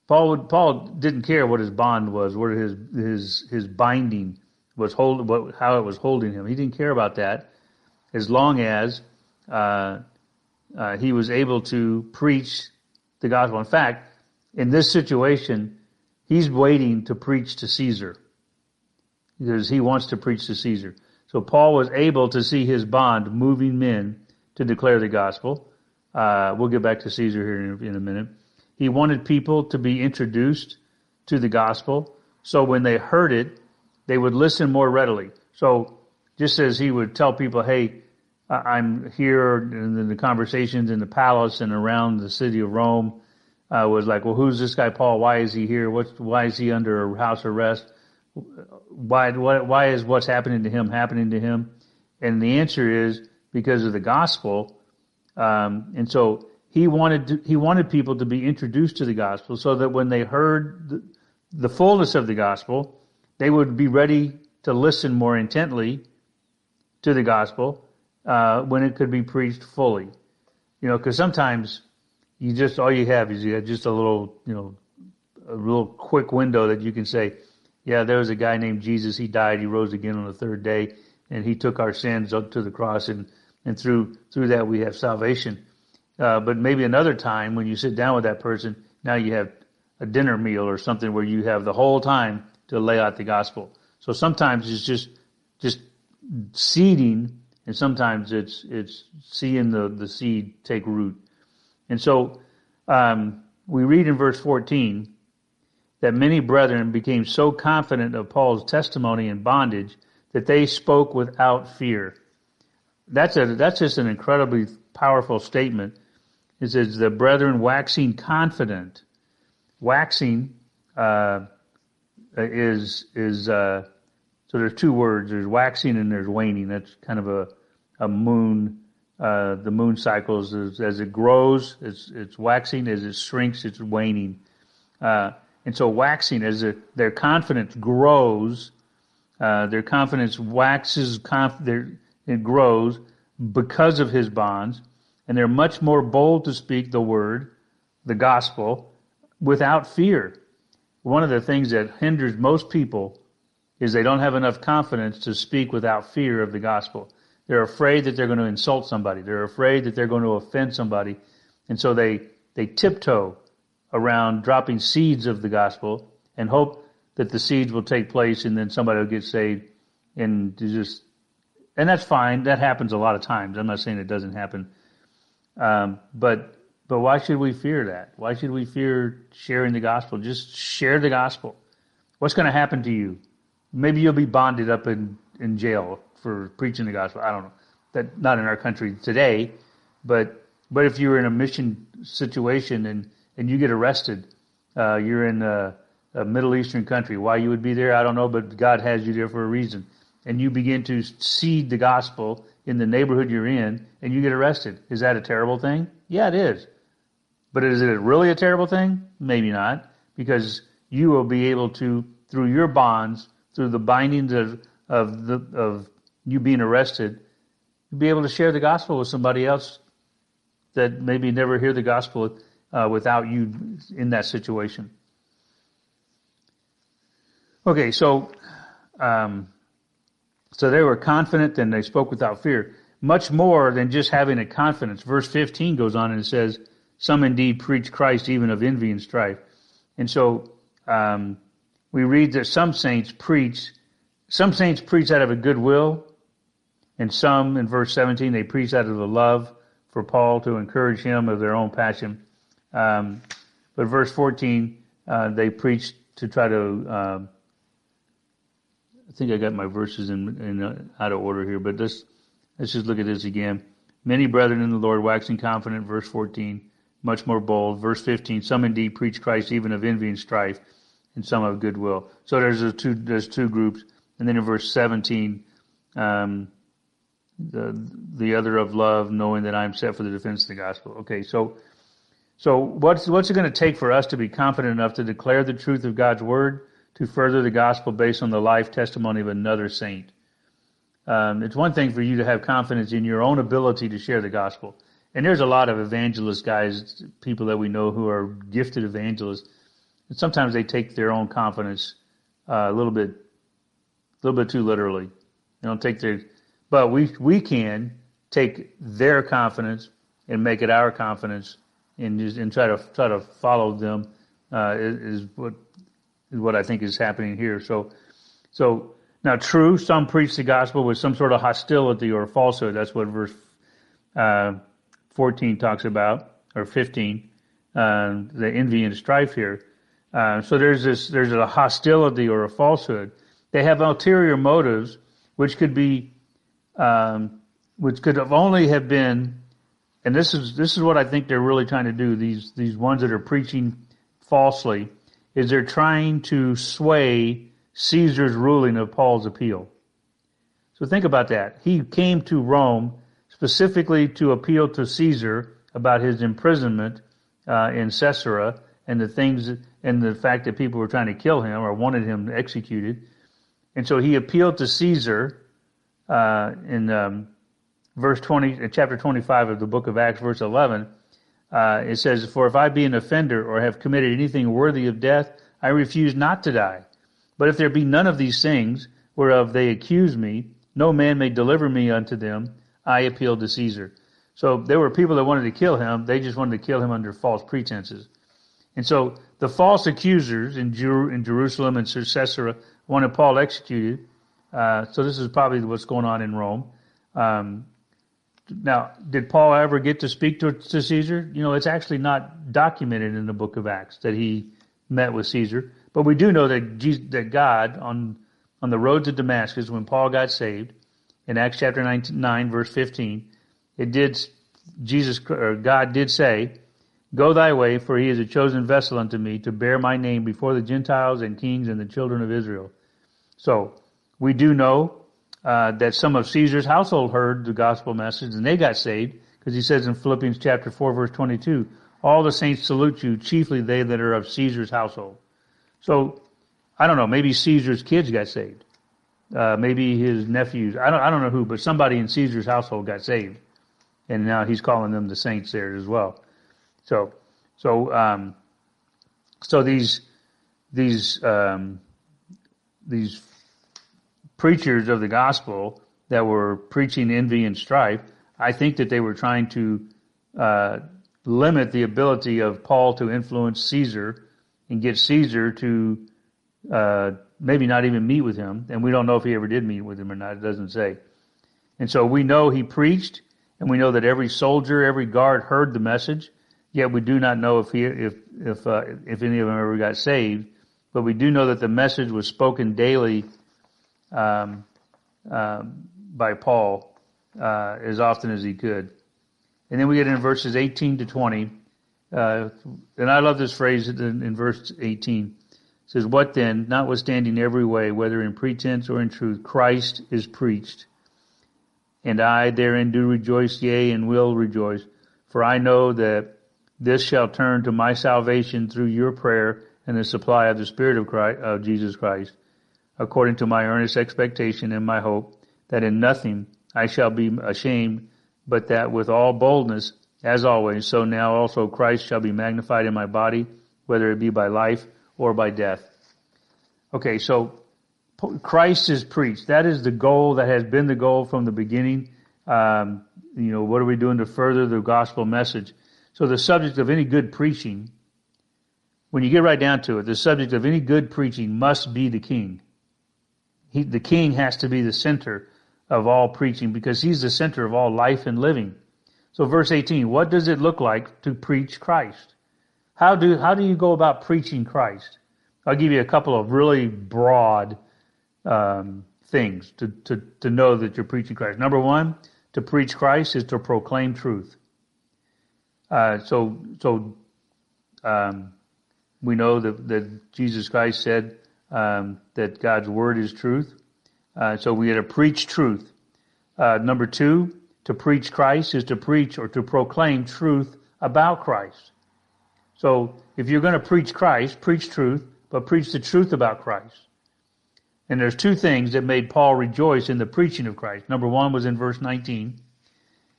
Paul would, Paul didn't care what his bond was, what his his his binding was hold, what, how it was holding him. He didn't care about that, as long as uh, uh, he was able to preach the gospel. In fact, in this situation, he's waiting to preach to Caesar because he wants to preach to Caesar. So Paul was able to see his bond moving men to declare the gospel. Uh, we'll get back to Caesar here in, in a minute. He wanted people to be introduced to the gospel, so when they heard it, they would listen more readily. So just as he would tell people, "Hey, I'm here," in the conversations in the palace and around the city of Rome, uh, was like, well, who's this guy Paul? Why is he here? What's, why is he under house arrest? Why, why, why is what's happening to him happening to him? And the answer is because of the gospel. Um, and so he wanted to, he wanted people to be introduced to the gospel so that when they heard the, the fullness of the gospel, they would be ready to listen more intently to the gospel uh, when it could be preached fully. You know, because sometimes you just all you have is you have just a little, you know, a real quick window that you can say, yeah, there was a guy named Jesus. He died. He rose again on the third day, and he took our sins up to the cross, and and through through that we have salvation. Uh, but maybe another time when you sit down with that person, now you have a dinner meal or something where you have the whole time to lay out the gospel. So sometimes it's just just seeding, and sometimes it's it's seeing the the seed take root. And so um, we read in verse 14 that many brethren became so confident of Paul's testimony in bondage that they spoke without fear. That's a that's just an incredibly powerful statement. It says the brethren waxing confident, waxing uh, is is uh, so there's two words. There's waxing and there's waning. That's kind of a a moon. Uh, the moon cycles as, as, it grows, it's it's waxing. As it shrinks, it's waning. Uh, and so waxing as their confidence grows, uh, their confidence waxes, conf- their, it grows because of his bonds, and they're much more bold to speak the word, the gospel, without fear. One of the things that hinders most people is they don't have enough confidence to speak without fear of the gospel. They're afraid that they're going to insult somebody. They're afraid that they're going to offend somebody. And so they, they tiptoe around dropping seeds of the gospel and hope that the seeds will take place and then somebody will get saved and just and that's fine. That happens a lot of times. I'm not saying it doesn't happen. Um, but but why should we fear that? Why should we fear sharing the gospel? Just share the gospel. What's going to happen to you? Maybe you'll be bonded up in in jail for preaching the gospel i don't know that not in our country today but but if you're in a mission situation and and you get arrested, uh, you're in a, a, Middle Eastern country. Why you would be there, I don't know, but God has you there for a reason. And you begin to seed the gospel in the neighborhood you're in, and you get arrested. Is that a terrible thing? Yeah, it is. But is it really a terrible thing? Maybe not, because you will be able to, through your bonds, through the bindings of, of the of you being arrested, you'd be able to share the gospel with somebody else that maybe never hear the gospel uh, without you in that situation. Okay, so um, so they were confident and they spoke without fear. Much more than just having a confidence. Verse 15 goes on and says, Some indeed preach Christ even of envy and strife. And so um, we read that some saints preach, some saints preach out of a goodwill, and some, in verse 17, they preach out of the love for Paul to encourage him of their own passion. Um, but verse 14, uh, they preached to try to. Um, I think I got my verses in, in uh, out of order here, but let's let's just look at this again. Many brethren in the Lord, waxing confident. Verse 14, much more bold. Verse 15, some indeed preach Christ even of envy and strife, and some of goodwill. So there's two there's two groups, and then in verse 17. Um, the the other of love, knowing that I am set for the defense of the gospel. Okay, so so what's what's it going to take for us to be confident enough to declare the truth of God's word to further the gospel based on the life testimony of another saint? Um, it's one thing for you to have confidence in your own ability to share the gospel, and there's a lot of evangelist guys, people that we know who are gifted evangelists. And sometimes they take their own confidence uh, a little bit, a little bit too literally. They don't take their, but we we can take their confidence and make it our confidence and just, and try to try to follow them uh, is, is what is what I think is happening here. So so now true, some preach the gospel with some sort of hostility or falsehood. That's what verse uh, 14 talks about, or 15, uh, the envy and strife here. Uh, so there's this, there's a hostility or a falsehood. They have ulterior motives, which could be, um, which could have only have been and this is this is what I think they're really trying to do. These these ones that are preaching falsely is they're trying to sway Caesar's ruling of Paul's appeal. So think about that. He came to Rome specifically to appeal to Caesar about his imprisonment uh, in Caesarea and the things and the fact that people were trying to kill him or wanted him executed. And so he appealed to Caesar uh, in um, verse 20, uh, chapter 25 of the book of Acts, verse 11, uh, it says, For if I be an offender or have committed anything worthy of death, I refuse not to die. But if there be none of these things whereof they accuse me, no man may deliver me unto them. I appeal to Caesar. So there were people that wanted to kill him. They just wanted to kill him under false pretenses. And so the false accusers in, Jer- in Jerusalem and Caesarea wanted Paul executed. Uh, so this is probably what's going on in Rome. Um, now, did Paul ever get to speak to, to Caesar? You know, it's actually not documented in the book of Acts that he met with Caesar, but we do know that Jesus, that God on on the road to Damascus when Paul got saved in Acts chapter 9, 9 verse 15, it did Jesus or God did say, "Go thy way, for he is a chosen vessel unto me to bear my name before the Gentiles and kings and the children of Israel." So we do know uh, that some of Caesar's household heard the gospel message and they got saved because he says in Philippians chapter 4 verse 22, all the saints salute you, chiefly they that are of Caesar's household. So, I don't know, maybe Caesar's kids got saved. Uh, maybe his nephews, I don't, I don't know who, but somebody in Caesar's household got saved. And now he's calling them the saints there as well. So, so, um, so these, these, um, these preachers of the gospel that were preaching envy and strife, I think that they were trying to uh, limit the ability of Paul to influence Caesar and get Caesar to uh, maybe not even meet with him. And we don't know if he ever did meet with him or not. It doesn't say. And so we know he preached, and we know that every soldier, every guard heard the message. Yet we do not know if he, if if uh, if any of them ever got saved. But we do know that the message was spoken daily um, uh, by Paul uh, as often as he could. And then we get in verses 18 to 20. Uh, and I love this phrase in, in verse 18. It says, What then, notwithstanding every way, whether in pretense or in truth, Christ is preached. And I therein do rejoice, yea, and will rejoice. For I know that this shall turn to my salvation through your prayer and the supply of the Spirit of, Christ, of Jesus Christ according to my earnest expectation and my hope, that in nothing I shall be ashamed, but that with all boldness, as always, so now also Christ shall be magnified in my body, whether it be by life or by death. Okay, so Christ is preached. That is the goal that has been the goal from the beginning. Um, you know, what are we doing to further the gospel message? So the subject of any good preaching, when you get right down to it, the subject of any good preaching must be the king. He, the king has to be the center of all preaching because he's the center of all life and living. So verse 18, what does it look like to preach Christ? How do, how do you go about preaching Christ? I'll give you a couple of really broad um, things to, to, to know that you're preaching Christ. Number one, to preach Christ is to proclaim truth. Uh, so so um, we know that, that Jesus Christ said, um, that God's word is truth. Uh, so we had to preach truth. Uh, number two, to preach Christ is to preach or to proclaim truth about Christ. So if you're going to preach Christ, preach truth, but preach the truth about Christ. And there's two things that made Paul rejoice in the preaching of Christ. Number one was in verse 19,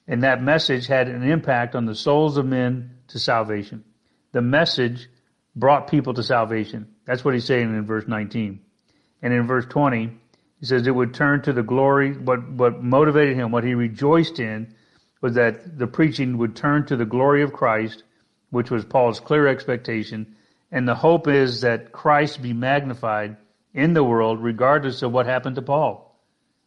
and that message had an impact on the souls of men to salvation. The message brought people to salvation. That's what he's saying in verse 19. And in verse 20, he says it would turn to the glory. What, what motivated him, what he rejoiced in, was that the preaching would turn to the glory of Christ, which was Paul's clear expectation. And the hope is that Christ be magnified in the world, regardless of what happened to Paul,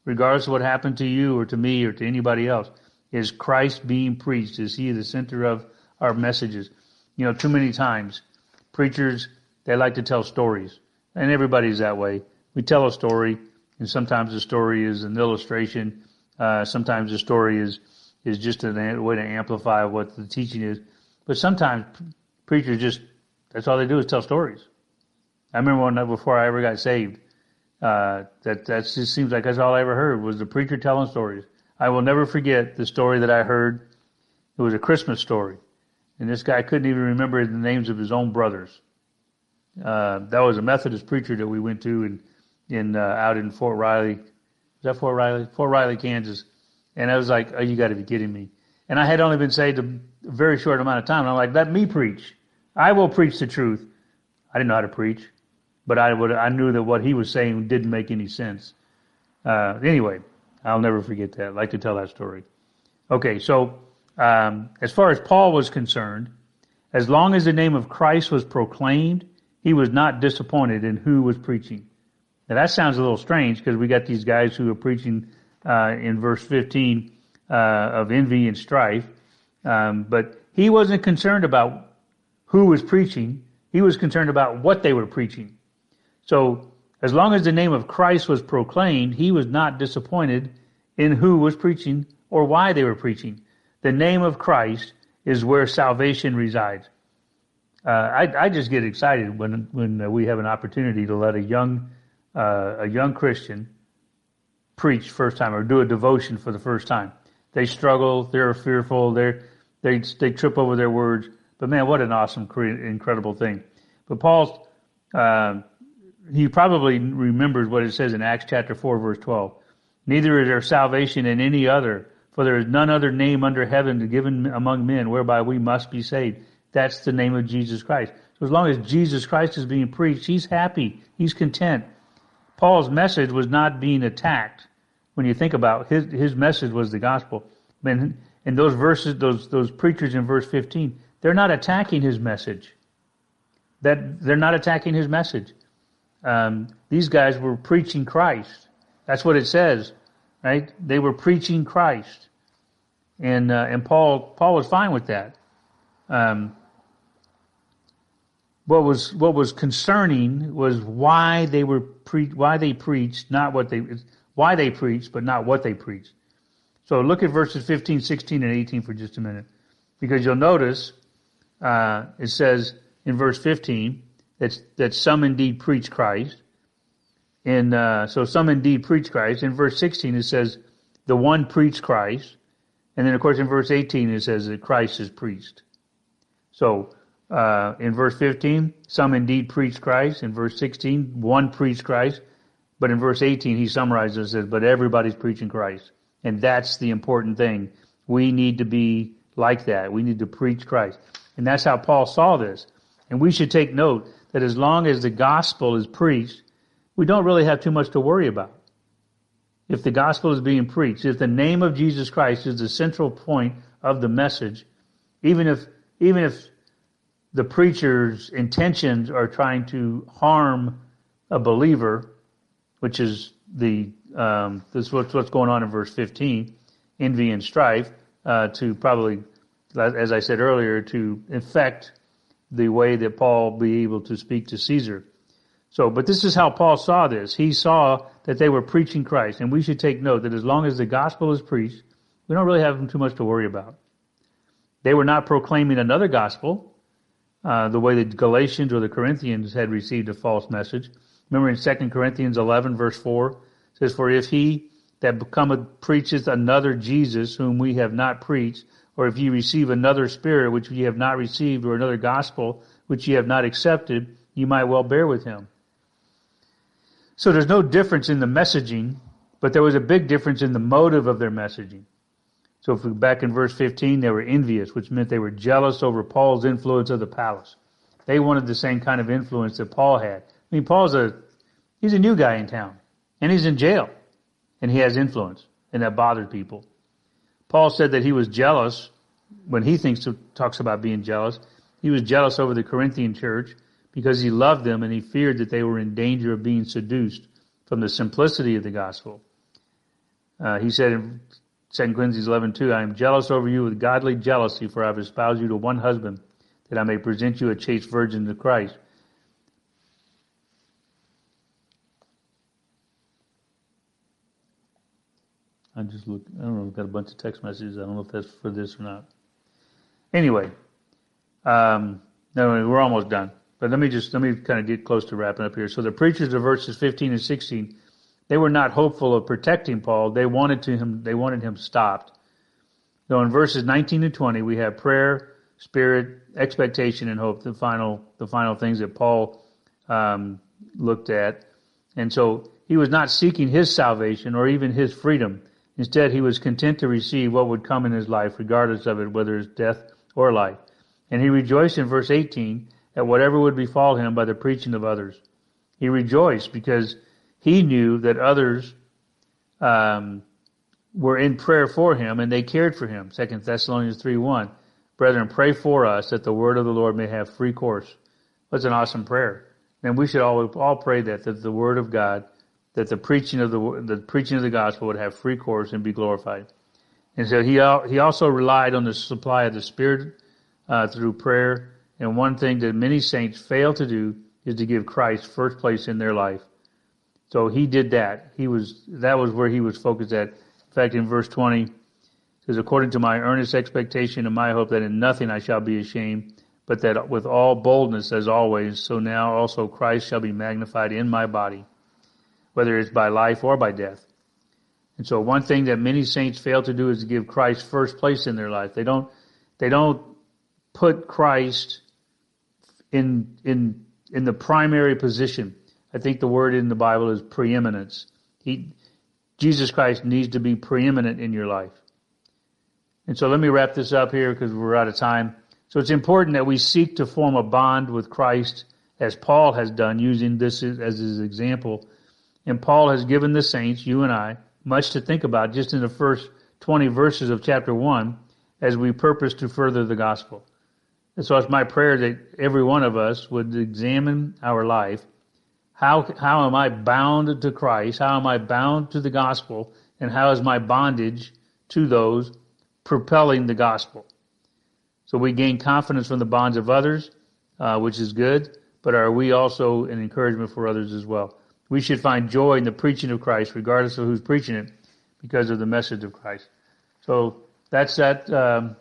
regardless of what happened to you or to me or to anybody else. Is Christ being preached? Is he the center of our messages? You know, too many times preachers they like to tell stories, and everybody's that way. We tell a story, and sometimes the story is an illustration. Uh, sometimes the story is is just a way to amplify what the teaching is. But sometimes preachers just that's all they do is tell stories. I remember one night before I ever got saved. Uh, that that just seems like that's all I ever heard was the preacher telling stories. I will never forget the story that I heard. It was a Christmas story, and this guy couldn't even remember the names of his own brothers. Uh, that was a Methodist preacher that we went to in in uh, out in Fort Riley. Is that Fort Riley? Fort Riley, Kansas. And I was like, "Oh, you got to be kidding me!" And I had only been saved a very short amount of time. And I'm like, "Let me preach. I will preach the truth." I didn't know how to preach, but I would. I knew that what he was saying didn't make any sense. Uh, anyway, I'll never forget that. I like to tell that story. Okay, so um, as far as Paul was concerned, as long as the name of Christ was proclaimed he was not disappointed in who was preaching. Now that sounds a little strange because we got these guys who are preaching uh, in verse 15 uh, of envy and strife. Um, but he wasn't concerned about who was preaching. He was concerned about what they were preaching. So as long as the name of Christ was proclaimed, he was not disappointed in who was preaching or why they were preaching. The name of Christ is where salvation resides. Uh, I, I, just get excited when when we have an opportunity to let a young uh, a young Christian preach first time or do a devotion for the first time. They struggle, they're fearful, they they they trip over their words. But man, what an awesome, incredible thing! But Paul, uh, he probably remembers what it says in Acts chapter four, verse twelve. Neither is there salvation in any other, for there is none other name under heaven given among men whereby we must be saved. That's the name of Jesus Christ. So as long as Jesus Christ is being preached, he's happy. He's content. Paul's message was not being attacked. When you think about his his message was the gospel. And, and those verses, those those preachers in verse 15, they're not attacking his message. That they're not attacking his message. Um, these guys were preaching Christ. That's what it says, right? They were preaching Christ, and uh, and Paul Paul was fine with that. Um, what was what was concerning was why they were pre- why they preached, not what they why they preached, but not what they preached. So look at verses 15, 16, and 18 for just a minute, because you'll notice uh, it says in verse 15 that that some indeed preach Christ, and uh, so some indeed preach Christ. In verse 16 it says the one preached Christ, and then of course in verse 18 it says that Christ is preached. So uh, in verse 15, some indeed preach Christ. In verse 16, one preached Christ. But in verse 18, he summarizes it, but everybody's preaching Christ. And that's the important thing. We need to be like that. We need to preach Christ. And that's how Paul saw this. And we should take note that as long as the gospel is preached, we don't really have too much to worry about. If the gospel is being preached, if the name of Jesus Christ is the central point of the message, even if, even if the preacher's intentions are trying to harm a believer, which is the um, this is what's, what's going on in verse 15, envy and strife, uh, to probably, as I said earlier, to infect the way that Paul be able to speak to Caesar. So, but this is how Paul saw this. He saw that they were preaching Christ, and we should take note that as long as the gospel is preached, we don't really have too much to worry about. They were not proclaiming another gospel, uh, the way the Galatians or the Corinthians had received a false message. Remember in 2 Corinthians 11 verse 4 says, For if he that becometh preacheth another Jesus whom we have not preached, or if ye receive another spirit which ye have not received, or another gospel which ye have not accepted, ye might well bear with him. So there's no difference in the messaging, but there was a big difference in the motive of their messaging. So if we back in verse 15, they were envious, which meant they were jealous over Paul's influence of the palace. They wanted the same kind of influence that Paul had. I mean, Paul's a, he's a new guy in town and he's in jail and he has influence and that bothered people. Paul said that he was jealous when he thinks talks about being jealous. He was jealous over the Corinthian church because he loved them and he feared that they were in danger of being seduced from the simplicity of the gospel. Uh, he said in 2 Corinthians 11, 2, I am jealous over you with godly jealousy, for I have espoused you to one husband, that I may present you a chaste virgin to Christ. I just look, I don't know, I've got a bunch of text messages. I don't know if that's for this or not. Anyway, um, no, we're almost done. But let me just, let me kind of get close to wrapping up here. So the preachers of verses 15 and 16 they were not hopeful of protecting Paul. They wanted to him, they wanted him stopped. So in verses 19 to 20, we have prayer, spirit, expectation, and hope. The final, the final things that Paul um, looked at. And so he was not seeking his salvation or even his freedom. Instead, he was content to receive what would come in his life, regardless of it, whether it's death or life. And he rejoiced in verse 18 at whatever would befall him by the preaching of others. He rejoiced because he knew that others um, were in prayer for him and they cared for him. Second Thessalonians 3 1. Brethren, pray for us that the word of the Lord may have free course. That's an awesome prayer. And we should all, all pray that, that the word of God, that the preaching of the, the preaching of the gospel would have free course and be glorified. And so he he also relied on the supply of the Spirit uh, through prayer. And one thing that many saints fail to do is to give Christ first place in their life. So he did that. He was that was where he was focused at. In fact, in verse 20, it says, "According to my earnest expectation and my hope that in nothing I shall be ashamed, but that with all boldness as always, so now also Christ shall be magnified in my body, whether it's by life or by death." And so one thing that many saints fail to do is to give Christ first place in their life. They don't they don't put Christ in in in the primary position. I think the word in the Bible is preeminence. He, Jesus Christ needs to be preeminent in your life. And so let me wrap this up here because we're out of time. So it's important that we seek to form a bond with Christ as Paul has done using this as his example. And Paul has given the saints, you and I, much to think about just in the first 20 verses of chapter 1 as we purpose to further the gospel. And so it's my prayer that every one of us would examine our life. How, how am I bound to Christ? How am I bound to the gospel? And how is my bondage to those propelling the gospel? So we gain confidence from the bonds of others, uh, which is good, but are we also an encouragement for others as well? We should find joy in the preaching of Christ, regardless of who's preaching it, because of the message of Christ. So that's that. Um,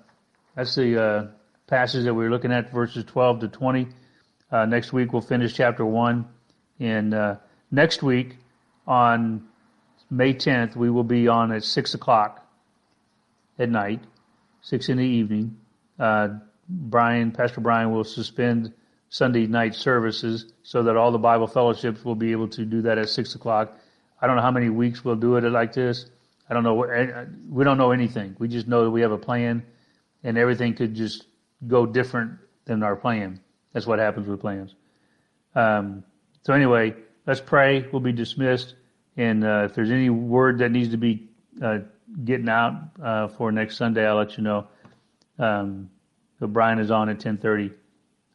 that's the uh, passage that we're looking at, verses 12 to 20. Uh, next week we'll finish chapter one, and uh, next week on May 10th we will be on at six o'clock at night, six in the evening. Uh, Brian, Pastor Brian, will suspend Sunday night services so that all the Bible fellowships will be able to do that at six o'clock. I don't know how many weeks we'll do it like this. I don't know. We don't know anything. We just know that we have a plan, and everything could just go different than our plan. That's what happens with plans. Um, so anyway, let's pray. We'll be dismissed, and uh, if there's any word that needs to be uh, getting out uh, for next Sunday, I'll let you know. Um, so Brian is on at 10:30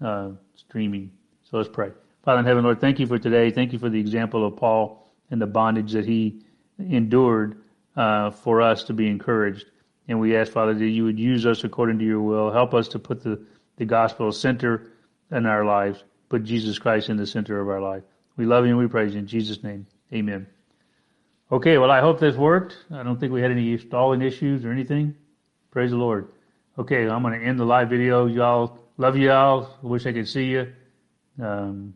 uh, streaming. So let's pray. Father in heaven, Lord, thank you for today. Thank you for the example of Paul and the bondage that he endured uh, for us to be encouraged. And we ask, Father, that you would use us according to your will. Help us to put the, the gospel center in our lives. Put Jesus Christ in the center of our life. We love you and we praise you. In Jesus' name, amen. Okay, well, I hope this worked. I don't think we had any stalling issues or anything. Praise the Lord. Okay, I'm going to end the live video. Y'all, love you all. Wish I could see you. Um,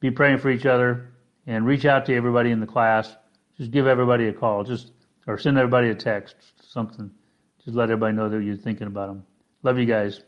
be praying for each other and reach out to everybody in the class. Just give everybody a call. Just or send everybody a text, something. Just let everybody know that you're thinking about them. Love you guys.